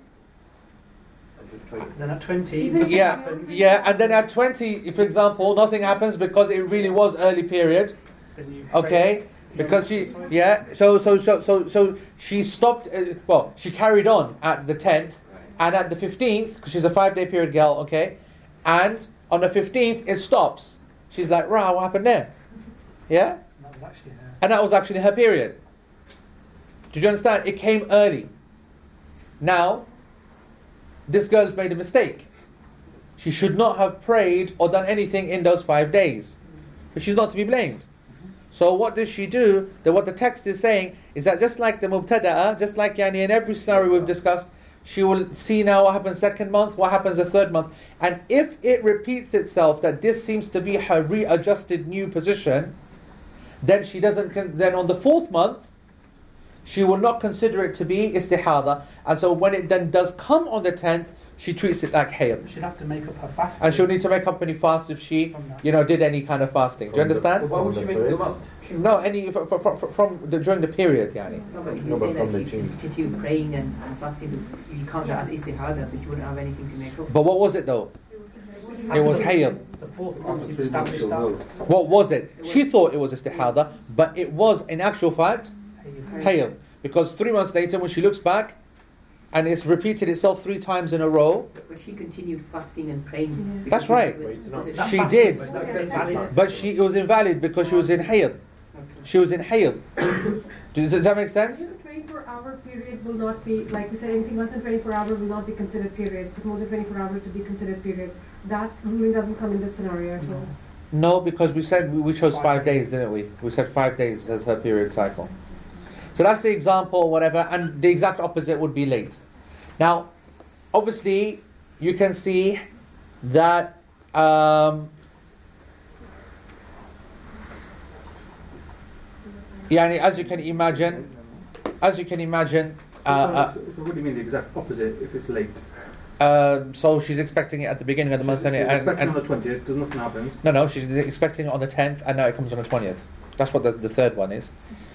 Then at 20, Even Yeah, happens, yeah, and then at 20, for example, nothing happens because it really was early period. then you Okay, because she, yeah, so so so so so she stopped. Uh, well, she carried on at the tenth, and at the fifteenth, because she's a five-day period girl. Okay, and on the fifteenth it stops. She's like, "Rah, what happened there?" Yeah, That was actually her. and that was actually her period. Did you understand? It came early. Now, this girl's made a mistake. She should not have prayed or done anything in those five days. But she's not to be blamed. So what does she do? That what the text is saying is that just like the mubtada'a, just like yani in every scenario we've discussed, she will see now what happens second month, what happens the third month. And if it repeats itself that this seems to be her readjusted new position, then she doesn't then on the fourth month she will not consider it to be istihada. And so when it then does come on the tenth, she treats it like hayd. She'd have to make up her fast. And she'll need to make up any fast if she, you know, did any kind of fasting. Do you From the- understand? Why would she make them up? No, any from, from, from the, during the period, yani. No, but if No, but say from that the she continue praying and, and fasting, you can't that as istihada, so she wouldn't have anything to make up. But what was it though? It was hayd. The fourth month, you've established that. What was it? She thought it was istihada, but it was in actual fact Hey, hayd. Because three months later, when she looks back, and it's repeated itself three times in a row, But, but she continued fasting and praying. because That's right. Wait, that She fast did. is but she it was invalid because she was in hayd. She was in hayd. Does, does that make sense? The 24 hour period will not be, like we said, anything less than 24 hours will not be considered periods, but more than 24 hours to be considered periods. That ruling doesn't come in this scenario at all. No, because we said we, we chose five days, didn't we? We said five days as her period cycle. So that's the example, or whatever, and the exact opposite would be late. Now, obviously, you can see that um, yani, as you can imagine, as you can imagine, uh, uh, what do you mean the exact opposite if it's late? um, so she's expecting it at the beginning of the month, she's, and, she's it- and, expecting and on the 20th, does nothing happen? no, no, she's expecting it on the tenth, and now it comes on the twentieth. That's what the, the third one is.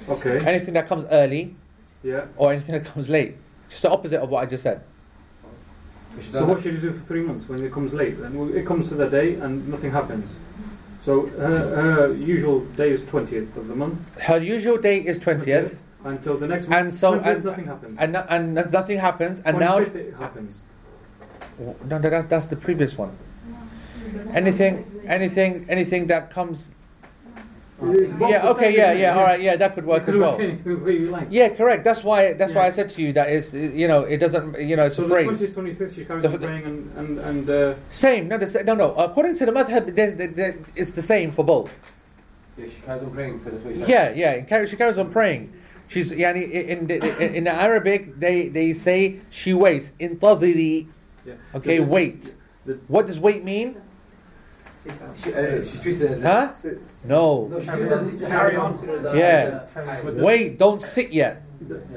Okay, Anything that comes early yeah. or anything that comes late. Just the opposite of what I just said. So she So does what should you do for three months when it comes late? Then it comes to the day and nothing happens. So her, her usual day is 20th of the month Her usual day is 20th, until the next month. and so 20th, and, nothing happens. and, no- and nothing happens, and now it happens. no, no, that's that's the previous one. Anything, anything, anything that comes. It's Yeah, okay, same, yeah, yeah, all right, yeah, that could work as well. work any way you like. Yeah, correct. That's why. That's why I said to you that is, you know, it doesn't, you know, it's So a the phrase. 20th, 25th, she carries The- on the- praying and and and. Uh, Same. No, the, no, no. According to the madhab, there's- there- there- it's the same for both. Yeah, she carries on praying for the 25th. Yeah, yeah. carry- She carries on praying. She's yani in the, in the Arabic they they say she waits. Intadiri. yeah. Okay, The- the- wait. the- What does wait mean? She, uh, she treats it as Huh? No. No, she treats it Carry on. Yeah. Wait. Don't sit yet.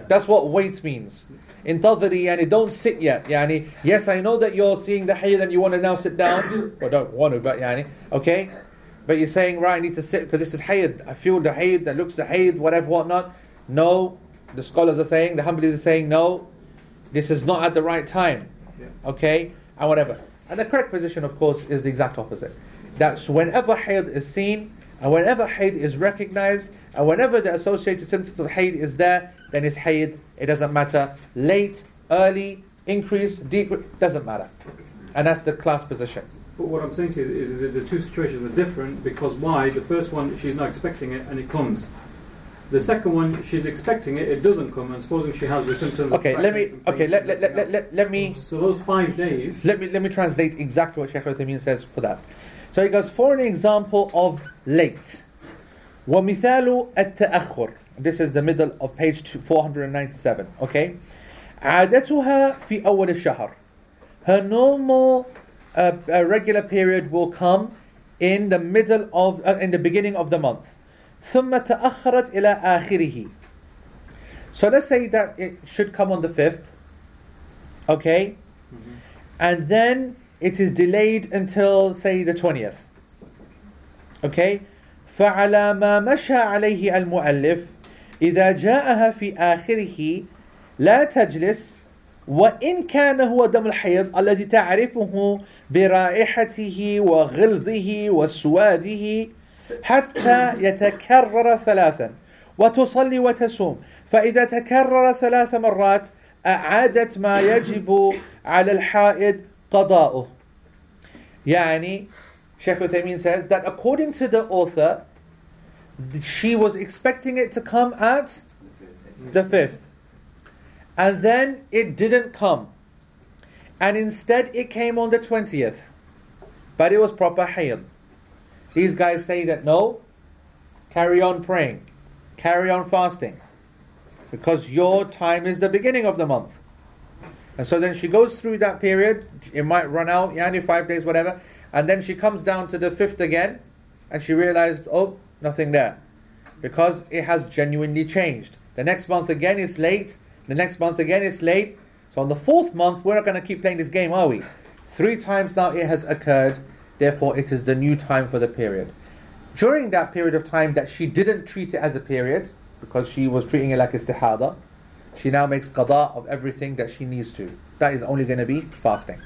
That's what wait means. Intadiri yani don't sit yet. Yani yes, I know that you're seeing the hayd and you want to now sit down. or don't want to, but yani okay. But you're saying right, I need to sit because this is hayd. I feel the hayd that looks the hayd, whatever, whatnot. No, the scholars are saying, the Hanbalis are saying no. This is not at the right time. Yeah. Okay, and whatever. And the correct position, of course, is the exact opposite. That's whenever hayd is seen, and whenever hayd is recognized, and whenever the associated symptoms of hayd is there, then it's hayd. It doesn't matter. Late, early, increase, decrease, doesn't matter. And that's the class position. But what I'm saying to you is that the two situations are different because why? The first one, she's not expecting it and it comes. The second one, she's expecting it, it doesn't come, and supposing she has the symptoms. of Okay, let me. Okay, let, let, let, let, let me. So those five days. Let me let me translate exactly what Sheikh Uthaymeen says for that. So he goes for an example of late. ومثال التأخر. This is the middle of page two- 497. Okay. عادتها في أول الشهر. Her normal uh, uh, regular period will come in the middle of uh, in the beginning of the month. ثم تأخرت إلى آخره. So let's say that it should come on the 5th. Okay and then it is delayed until say the 20th okay? فعلى ما مشى عليه المؤلف إذا جاءها في آخره لا تجلس وإن كان هو دم الحيض الذي تعرفه برائحته وغلظه وسواده حتى يتكرر ثلاثا وتصلي وتصوم فإذا تكرر ثلاث مرات أعادت ما يجب على الحائض Qada'u, Yani, Sheikh Uthaymeen says that according to the author, she was expecting it to come at the fifth. And then it didn't come. And instead it came on the 20th. But it was proper hayd. These guys say that no, carry on praying, carry on fasting. Because your time is the beginning of the month and so then she goes through that period. It might run out. Yani five days whatever. And then she comes down to the fifth again and she realized oh nothing there. Because it has genuinely changed. The next month again is late. The next month again is late. So on the fourth month we're not going to keep playing this game are we? Three times now it has occurred. Therefore it is the new time for the period. During that period of time that she didn't treat it as a period because she was treating it like istihada she now makes qada of everything that she needs to. That is only going to be fasting.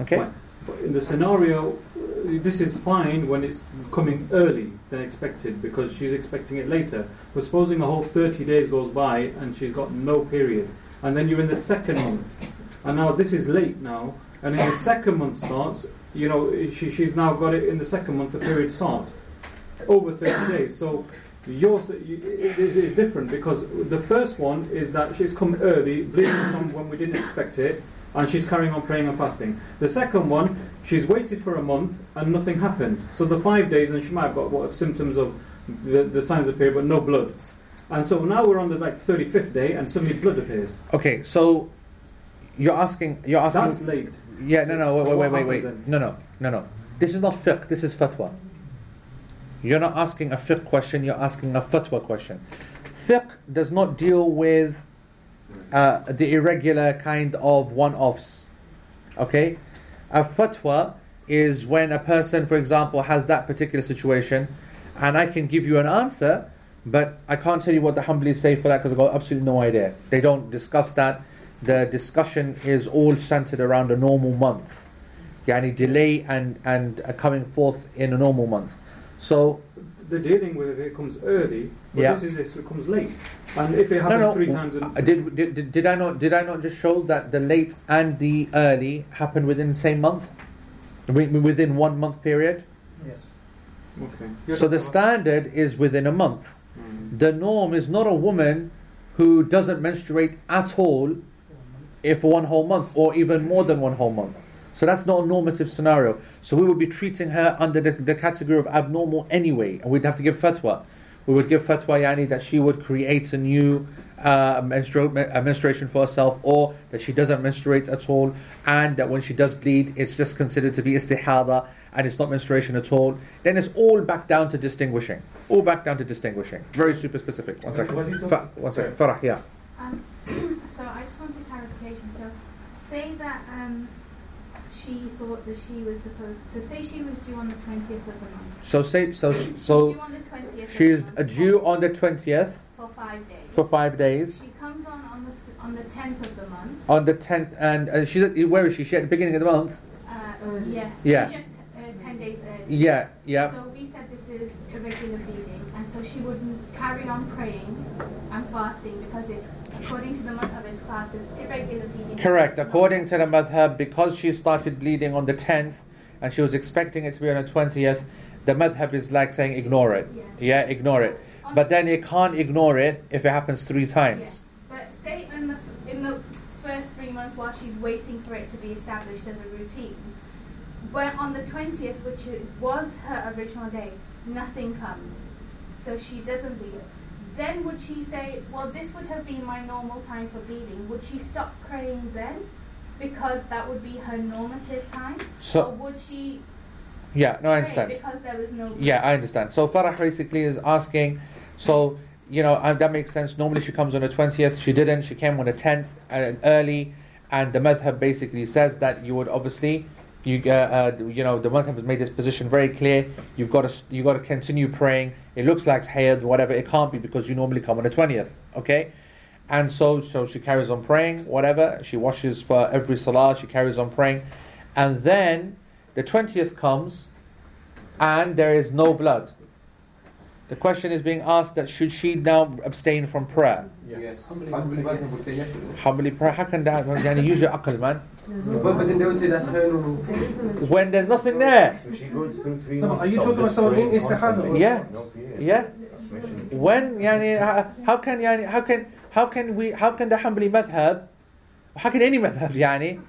Okay? But in the scenario, this is fine when it's coming early than expected because she's expecting it later. But supposing a whole 30 days goes by and she's got no period, and then you're in the second month, and now this is late now, and in the second month starts, you know, she, she's now got it in the second month, the period starts. Over 30 days. So yours it is, is different because the first one is that she's come early, bleeding come when we didn't expect it, and she's carrying on praying and fasting. The second one, she's waited for a month and nothing happened. So the five days, and she might have got what symptoms of the, the signs of period, but no blood. And so now we're on the like 35th day, and suddenly blood appears. okay so you're asking you're asking That's late. Yeah, no, no, wait, So wait, wait, wait, wait. No, no, no, no. This is not fiqh, this is fatwa. You're not asking a fiqh question, you're asking a fatwa question. Fiqh does not deal with uh, the irregular kind of one offs. Okay? A fatwa is when a person, for example, has that particular situation, and I can give you an answer, but I can't tell you what the Hanbalis say for that because I've got absolutely no idea. They don't discuss that. The discussion is all centered around a normal month. Yani delay and, and coming forth in a normal month. So, They're dealing with if it comes early, but Yeah. this is if it comes late. And if it happens no. three times, in, Did, did, did, did I not did I not just show that the late and the early happen within the same month, within one month period? Yes. Okay. So the standard is within a month. Mm. The norm is not a woman who doesn't menstruate at all if for one whole month or even more than one whole month. So that's not a normative scenario. So we would be treating her under the, the category of abnormal anyway, and we'd have to give fatwa. We would give fatwa yani that she would create a new uh, menstru- menstruation for herself, or that she doesn't menstruate at all, and that when she does bleed, it's just considered to be istihada and it's not menstruation at all. Then it's all back down to distinguishing. All back down to distinguishing. Very super specific. One second. Was Fa- one second. Farah, yeah. Um, so I just wanted clarification. So say that um, she thought that she was supposed. So say she was due on the twentieth of the month. So say so She's so due on the twentieth. on the twentieth for five days. for five days. She comes on on the on the tenth of the month. On the tenth, and uh, she's at, where is she? She at the beginning of the month. Uh, yeah. Yeah. She's just uh, ten days early. Yeah, yeah. So we this irregular bleeding, and so she wouldn't carry on praying and fasting because it's according to the madhab is classed as irregular bleeding. Correct. According to the madhab, because she started bleeding on the tenth, and she was expecting it to be on the twentieth, the madhab is like saying ignore it. Yeah, ignore it. But then you can't ignore it if it happens three times. But say in the in the first three months while she's waiting for it to be established as a routine, when on the twentieth, which was her original day, nothing comes, so she doesn't bleed. Then would she say, well, this would have been my normal time for bleeding? Would she stop praying then, because that would be her normative time, or So would she yeah, no, I understand. because there was no? Yeah, I understand. So Farah basically is asking, so you know that makes sense. Normally she comes on the twentieth. She didn't. She came on the tenth uh, early, and the madhab basically says that you would obviously. You, uh, uh, you know, the madhab has made this position very clear. You've got to, you've got to continue praying. It looks like hayd, whatever. It can't be because you normally come on the twentieth. Okay, and so so she carries on praying, whatever. She washes for every salah, she carries on praying, and then the twentieth comes, and there is no blood. The question is being asked that should she now abstain from prayer? Yes. Hanbali Hanbali would welcome would say yes. Humbly prayer. How can that? Yani use your aql, man. it? But, but then they would say that's her normal. There is no menstruation. When there's nothing there. So she goes through three No, are you talking about someone in praying istihada Yeah. No period. Yeah. When yani how- how can yani how can how can we how can the Hanbali madhab how can any madhab yani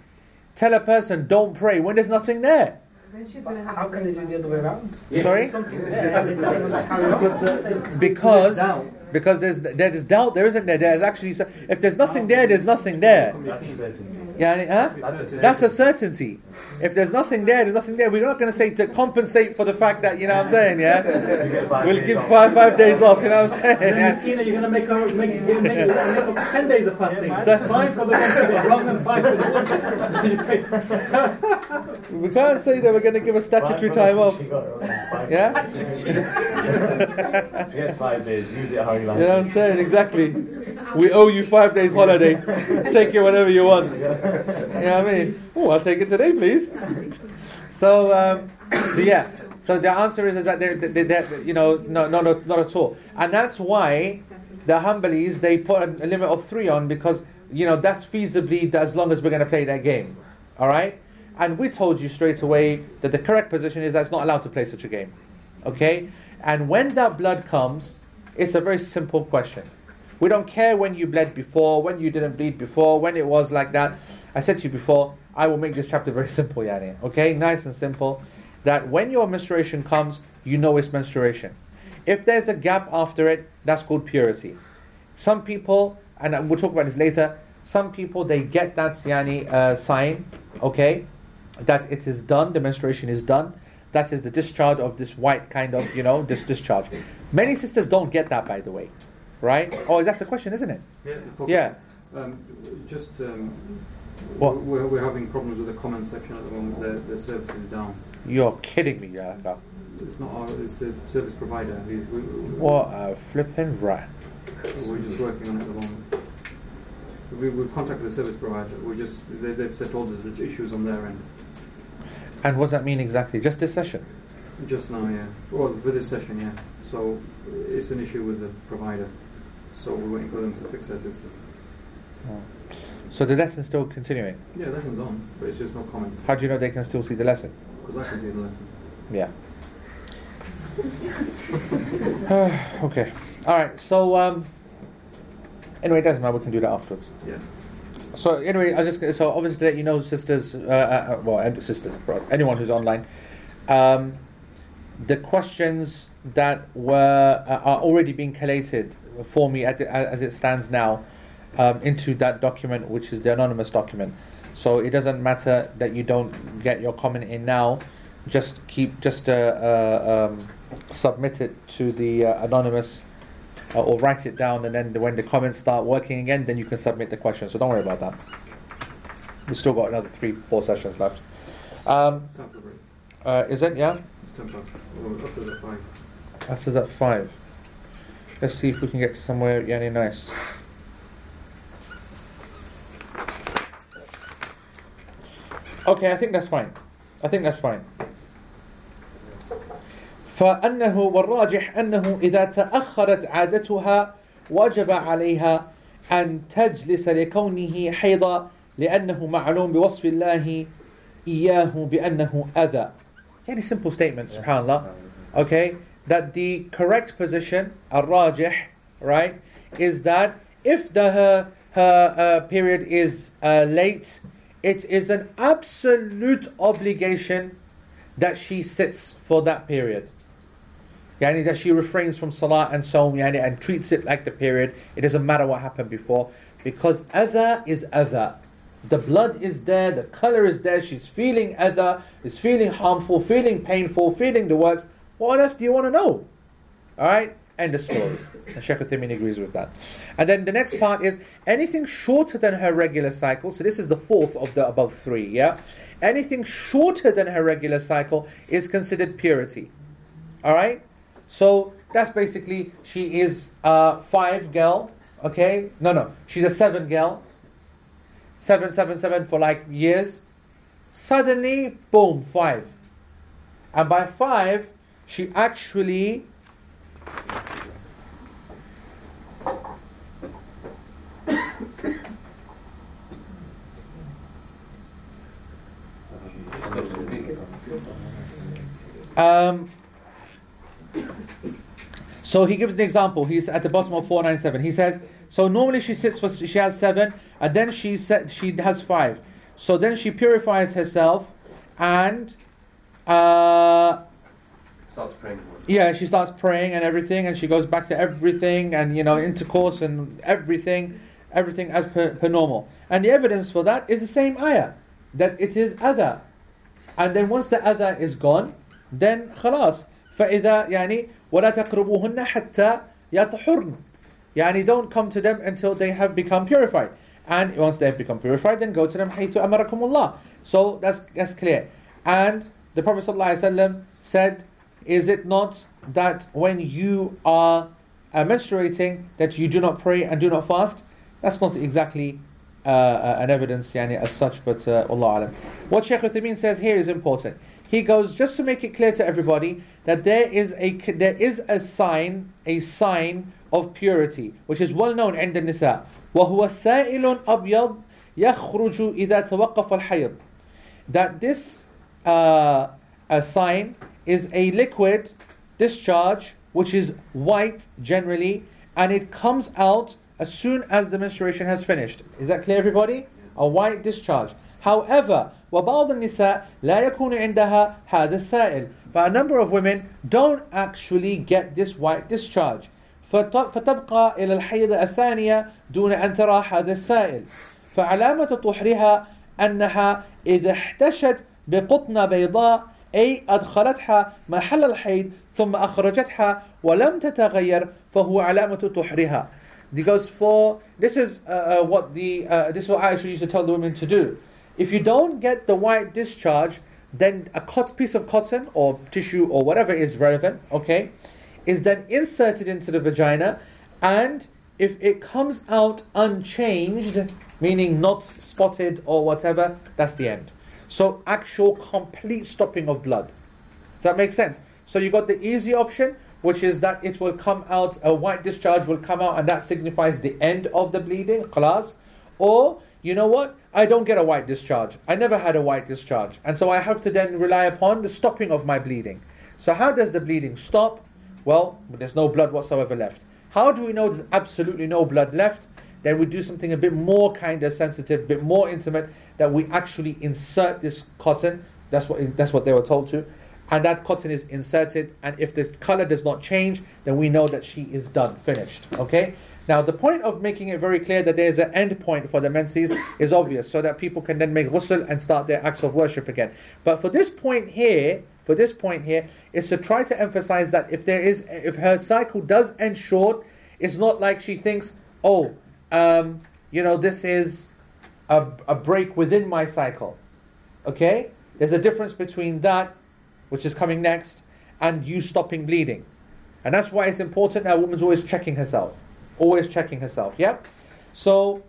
tell a person don't pray when there's nothing there? Then she's gonna have How can they do the other way around? Sorry? Something there. They tell them, like, carry on. Because doubt. Because there's there's doubt there isn't there there's actually if there's nothing there there's nothing there. That's a certainty. Yani, huh? That's a That's a certainty. If there's nothing there, there's nothing there. We're not going to say to compensate for the fact that you know what I'm saying, yeah. You get five We'll give five five days off. You know what I'm saying? Yeah? You're going to make, her, make, make, make, make 10 days of fasting. So- five for the one she got wrong and five for the one. We can't say that we're going to give a statutory time off. She got it wrong. Five Yeah? She gets five days. Use it how you. Know what I'm saying? Exactly. We owe you five days holiday. Take it whenever you want. You know what I mean? Oh, I'll take it today, please. So, um, so yeah. So the answer is, is that they're, they're, they're you know, no, no, no, not at all. And that's why the Hanbalis, they put a, a limit of three on because, you know, that's feasibly as long as we're going to play that game. All right? And we told you straight away that the correct position is that it's not allowed to play such a game. Okay? And when that blood comes, it's a very simple question. We don't care when you bled before, when you didn't bleed before, when it was like that. I said to you before, I will make this chapter very simple, Yani. Okay? Nice and simple. That when your menstruation comes, you know it's menstruation. If there's a gap after it, that's called purity. Some people, and we'll talk about this later, some people they get that yani, uh, sign, okay, that it is done, the menstruation is done. That is the discharge of this white kind of, you know, this discharge. Many sisters don't get that, by the way, right? Oh, that's the question, isn't it? Yeah. Yeah. Um, just, um, What? We're, we're having problems with the comment section at the moment. The, the service is down. You're kidding me, Yaka. It's not our, it's the service provider. We, we, What a flipping rat. We're just working on it at the moment. We, we've contacted the service provider. We just they, they've said told us there's issues on their end. And what does that mean exactly? Just this session? Just now, yeah. Well, for this session, yeah. So it's an issue with the provider. So we're waiting for them to fix their system. So the lesson's still continuing. Yeah, lesson's on, but it's just no comments. How do you know they can still see the lesson? Because I can see the lesson. Yeah. okay. All right. So um, anyway, it doesn't matter. We can do that afterwards. Yeah. So anyway, I just so obviously let you know, sisters, uh, uh, well, and sisters, anyone who's online, um, the questions that were uh, are already being collated for me the, as it stands now um, into that document, which is the anonymous document. So it doesn't matter that you don't get your comment in now. Just keep just uh, uh, um, submit it to the uh, anonymous uh, or write it down, and then when the comments start working again, then you can submit the question. So don't worry about that. We've still got another three, four sessions left. Um, It's time for a break. uh, is it? Yeah. It's ten past. Asr is at five. Asr is at five. Let's see if we can get to somewhere yani nice. Okay, I think that's fine. I think that's fine. فأنه والراجح أنه إذا تأخرت عادتها وجب عليها أن تجلس لكونه حيضا لأنه معلوم بوصف الله إياه بأنه أذى. Very simple statement, subhanAllah. Okay, that the correct position, al-rajih, right, is that if the her her uh, period is uh, late, it is an absolute obligation that she sits for that period. Yani that she refrains from salah and so yani, and treats it like the period. It doesn't matter what happened before because adha is adha. The blood is there, the color is there, she's feeling adha, is feeling harmful, feeling painful, feeling the words. What else do you want to know? Alright? End of story. And Sheikh Uthaymeen agrees with that. And then the next part is anything shorter than her regular cycle. So this is the fourth of the above three, yeah? Anything shorter than her regular cycle is considered purity. Alright? So that's basically she is uh, five girl, Okay, no, no, she's a seven girl. Seven, seven, seven for like years. Suddenly, boom, five. And by five, she actually Um, so he gives an example. He's at the bottom of 497. He says, so normally she sits for she has seven, and then she set, she has five. So then she purifies herself, and uh, starts praying. Yeah, she starts praying and everything, and she goes back to everything, and you know intercourse and everything, everything as per, per normal. And the evidence for that is the same ayah, that it is adha. And then once the adha is gone, then khalas, فإذا يعني ولا تقربوهن حتى يطهرن يعني don't come to them until they have become purified. And once they have become purified, then go to them حيث أمركم الله. So that's that's clear. And the Prophet ﷺ said, Is it not that when you are uh, menstruating that you do not pray and do not fast? That's not exactly uh, uh, an evidence yani, as such, but uh, Allah alam. What Shaykh Uthaymeen says here is important. He goes just to make it clear to everybody that there is a there is a sign a sign of purity which is well known عند النساء وهو سائل أبيض يخرج إذا توقف الحيض that this uh, a sign is a liquid discharge which is white generally and it comes out as soon as the menstruation has finished. Is that clear, everybody? A white discharge. However, وبعض النساء لا يكون عندها هذا السائل. But a number of women don't actually get this white discharge. فت- فتبقى إلى الحيض الثانية دون أن ترى هذا السائل. فعلامة طهرها أنها إذا احتشت بقطنة بيضاء أي أدخلتها محل الحيض ثم أخرجتها ولم تتغير فهو علامة طهرها. Because for this is uh, uh, what the uh, this is what Aisha used to tell the women to do. If you don't get the white discharge, then a piece of cotton or tissue or whatever is relevant, okay, is then inserted into the vagina, and if it comes out unchanged, meaning not spotted or whatever, that's the end. So actual complete stopping of blood. Does that make sense? So you got the easy option, which is that it will come out, a white discharge will come out, and that signifies the end of the bleeding, khalas. Or, you know what? I don't get a white discharge. I never had a white discharge. And so I have to then rely upon the stopping of my bleeding. So, how does the bleeding stop? Well, there's no blood whatsoever left. How do we know there's absolutely no blood left? Then we do something a bit more kind of sensitive, a bit more intimate, that we actually insert this cotton. That's what, that's what they were told to. And that cotton is inserted, and if the color does not change, then we know that she is done, finished. Okay? Now, the point of making it very clear that there's an end point for the menses is obvious, so that people can then make ghusl and start their acts of worship again. But for this point here, for this point here, is to try to emphasize that if there is, if her cycle does end short, it's not like she thinks, oh, um, you know, this is a, a break within my cycle. Okay? There's a difference between that, which is coming next, and you stopping bleeding. And that's why it's important that a woman's always checking herself Always checking herself, yeah? So,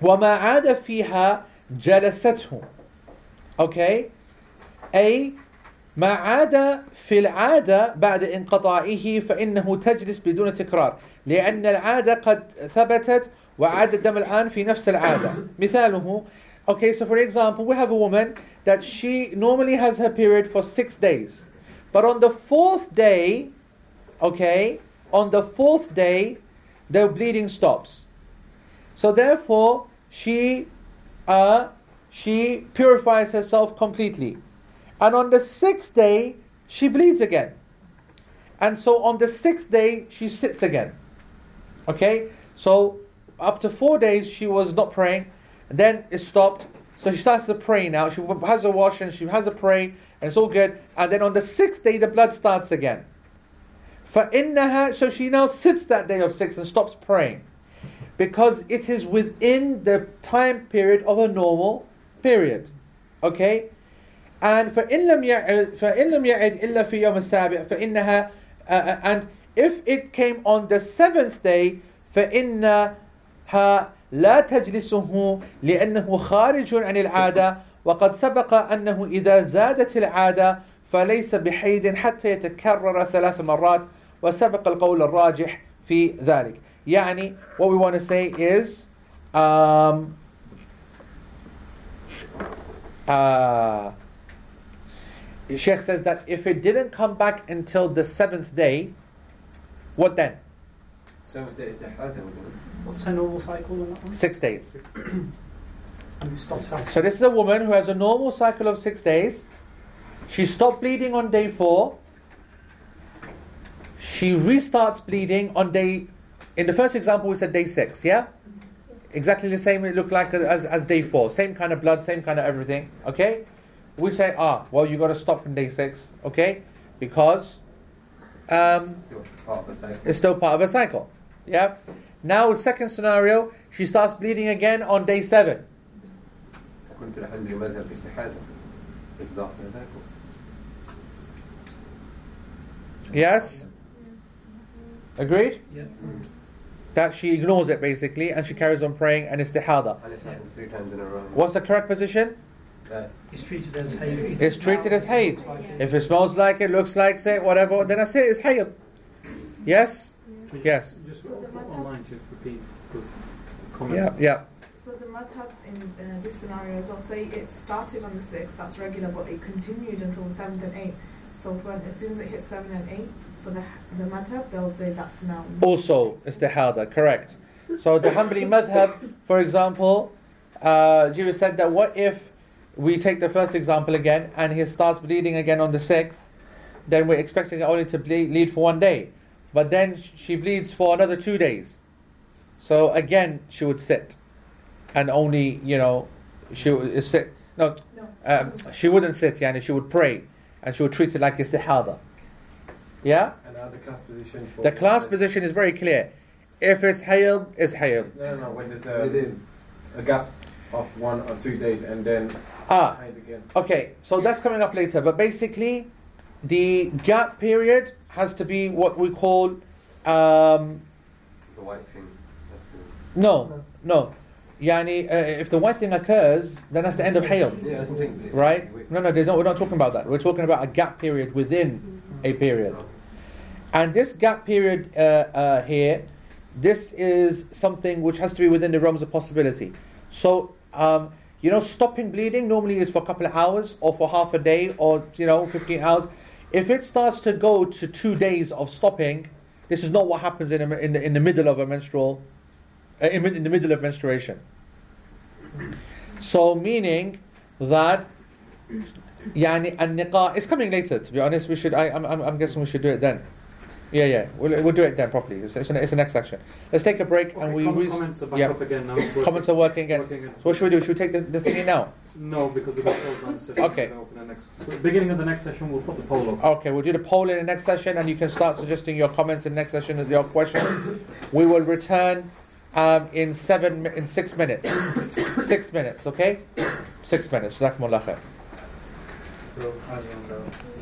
وَمَا عَادَ فِيهَا جَلَسَتْهُ Okay? أي ما عاد في العادة بعد انقطاعه فإنه تجلس بدون تكرار لأن العادة قد ثبتت وعاد الدم الآن في نفس العادة مثاله Okay, so for example, we have a woman that she normally has her period for six days. But on the fourth day, okay, on the fourth day, the bleeding stops. So therefore, she, uh, she purifies herself completely. And on the sixth day, she bleeds again. And so on the sixth day, she sits again. Okay? So up to four days, she was not praying. And then it stopped. So she starts to pray now. She has a wash and she has a pray. And it's all good. And then on the sixth day, the blood starts again. فإنها, so she now sits that day of six and stops praying. Because it is within the time period of a normal period. Okay? And فإن لم يعد فإن لم يعد إلا في يوم السابع فإنها uh, and if it came on the seventh day فإنها لا تجلسه لأنه خارج عن العادة وقد سبق أنه إذا زادت العادة فليس بحيد حتى يتكرر ثلاث مرات وسبق القول الراجح في ذلك يعني what we want to say is um, uh, Sheikh says that if it didn't come back until the seventh day, what then? Seventh day istihada with What's her normal cycle on that one? Six days. And it stops after. So this is a woman who has a normal cycle of six days. She stopped bleeding on day four. She restarts bleeding on day, in the first example, we said day six, yeah? Exactly the same it looked like as, as day four. Same kind of blood, same kind of everything, okay? We say, ah, well, you got to stop in day six, okay? Because um, it's still part of a cycle, yeah? Now, second scenario, she starts bleeding again on day seven. Yes? Agreed? Yeah. That she ignores it basically and she carries on praying and istihada. and it's happened three times in a row. What's the correct position? Uh, It's treated as hayd. It's treated as hayd. Looks like. If it smells like it, looks like it, whatever, then I say it's hayd. Yes? Please, Yes. Just So the madhab- online, just repeat those Yeah, yeah. So the madhab in uh, this scenario as well, say it started on the 6th, that's regular, but it continued until the 7th and 8th. So when, as soon as it hits 7 and 8, for the, the madhab, they'll say that's now. Also, istihada, correct. So the Hanbali madhab, for example, uh, said that what if we take the first example again and he starts bleeding again on the 6th, then we're expecting it only to bleed, bleed for one day. But then she bleeds for another two days. So again, she would sit and only, you know, she would sit. No, No. um, she wouldn't sit, yani, she would pray and she would treat it like istihada. Yeah? And now the class position for The class position is very clear. If it's hayd, it's hayd. No, no, no. When there's a, within a gap of one or two days and then Ah, again. okay, so that's coming up later. But basically, the gap period has to be what we call. Um, the white thing. That's the, no, no. Yani, uh, if the white thing occurs, then that's the end of hayd. yeah, that's the thing. Right? No, no, there's no, we're not talking about that. We're talking about a gap period within a period. And this gap period uh, uh, here, this is something which has to be within the realms of possibility. So, um, you know, stopping bleeding normally is for a couple of hours or for half a day or, you know, 15 hours. If it starts to go to two days of stopping, this is not what happens in, a, in, the, in the middle of a menstrual, uh, in, in the middle of menstruation. So, meaning that يعني النقاء it's coming later to be honest we should I, I'm, I'm I'm guessing we should do it then yeah yeah we'll, we'll do it then properly it's, it's, an, it's the next section let's take a break Okay, and we com- re- comments are back yeah. up again now. Working- comments are working again working again. so what should we do should we take the, the thingy now No, because we've got polls on the session. Okay. We'll open the next, at the beginning of the next session, we'll put the poll up. okay we'll do the poll in the next session and you can start suggesting your comments in the next session as your questions we will return um, in seven mi- in six minutes six minutes okay six minutes Jazakumullah khair. So, Ali on the-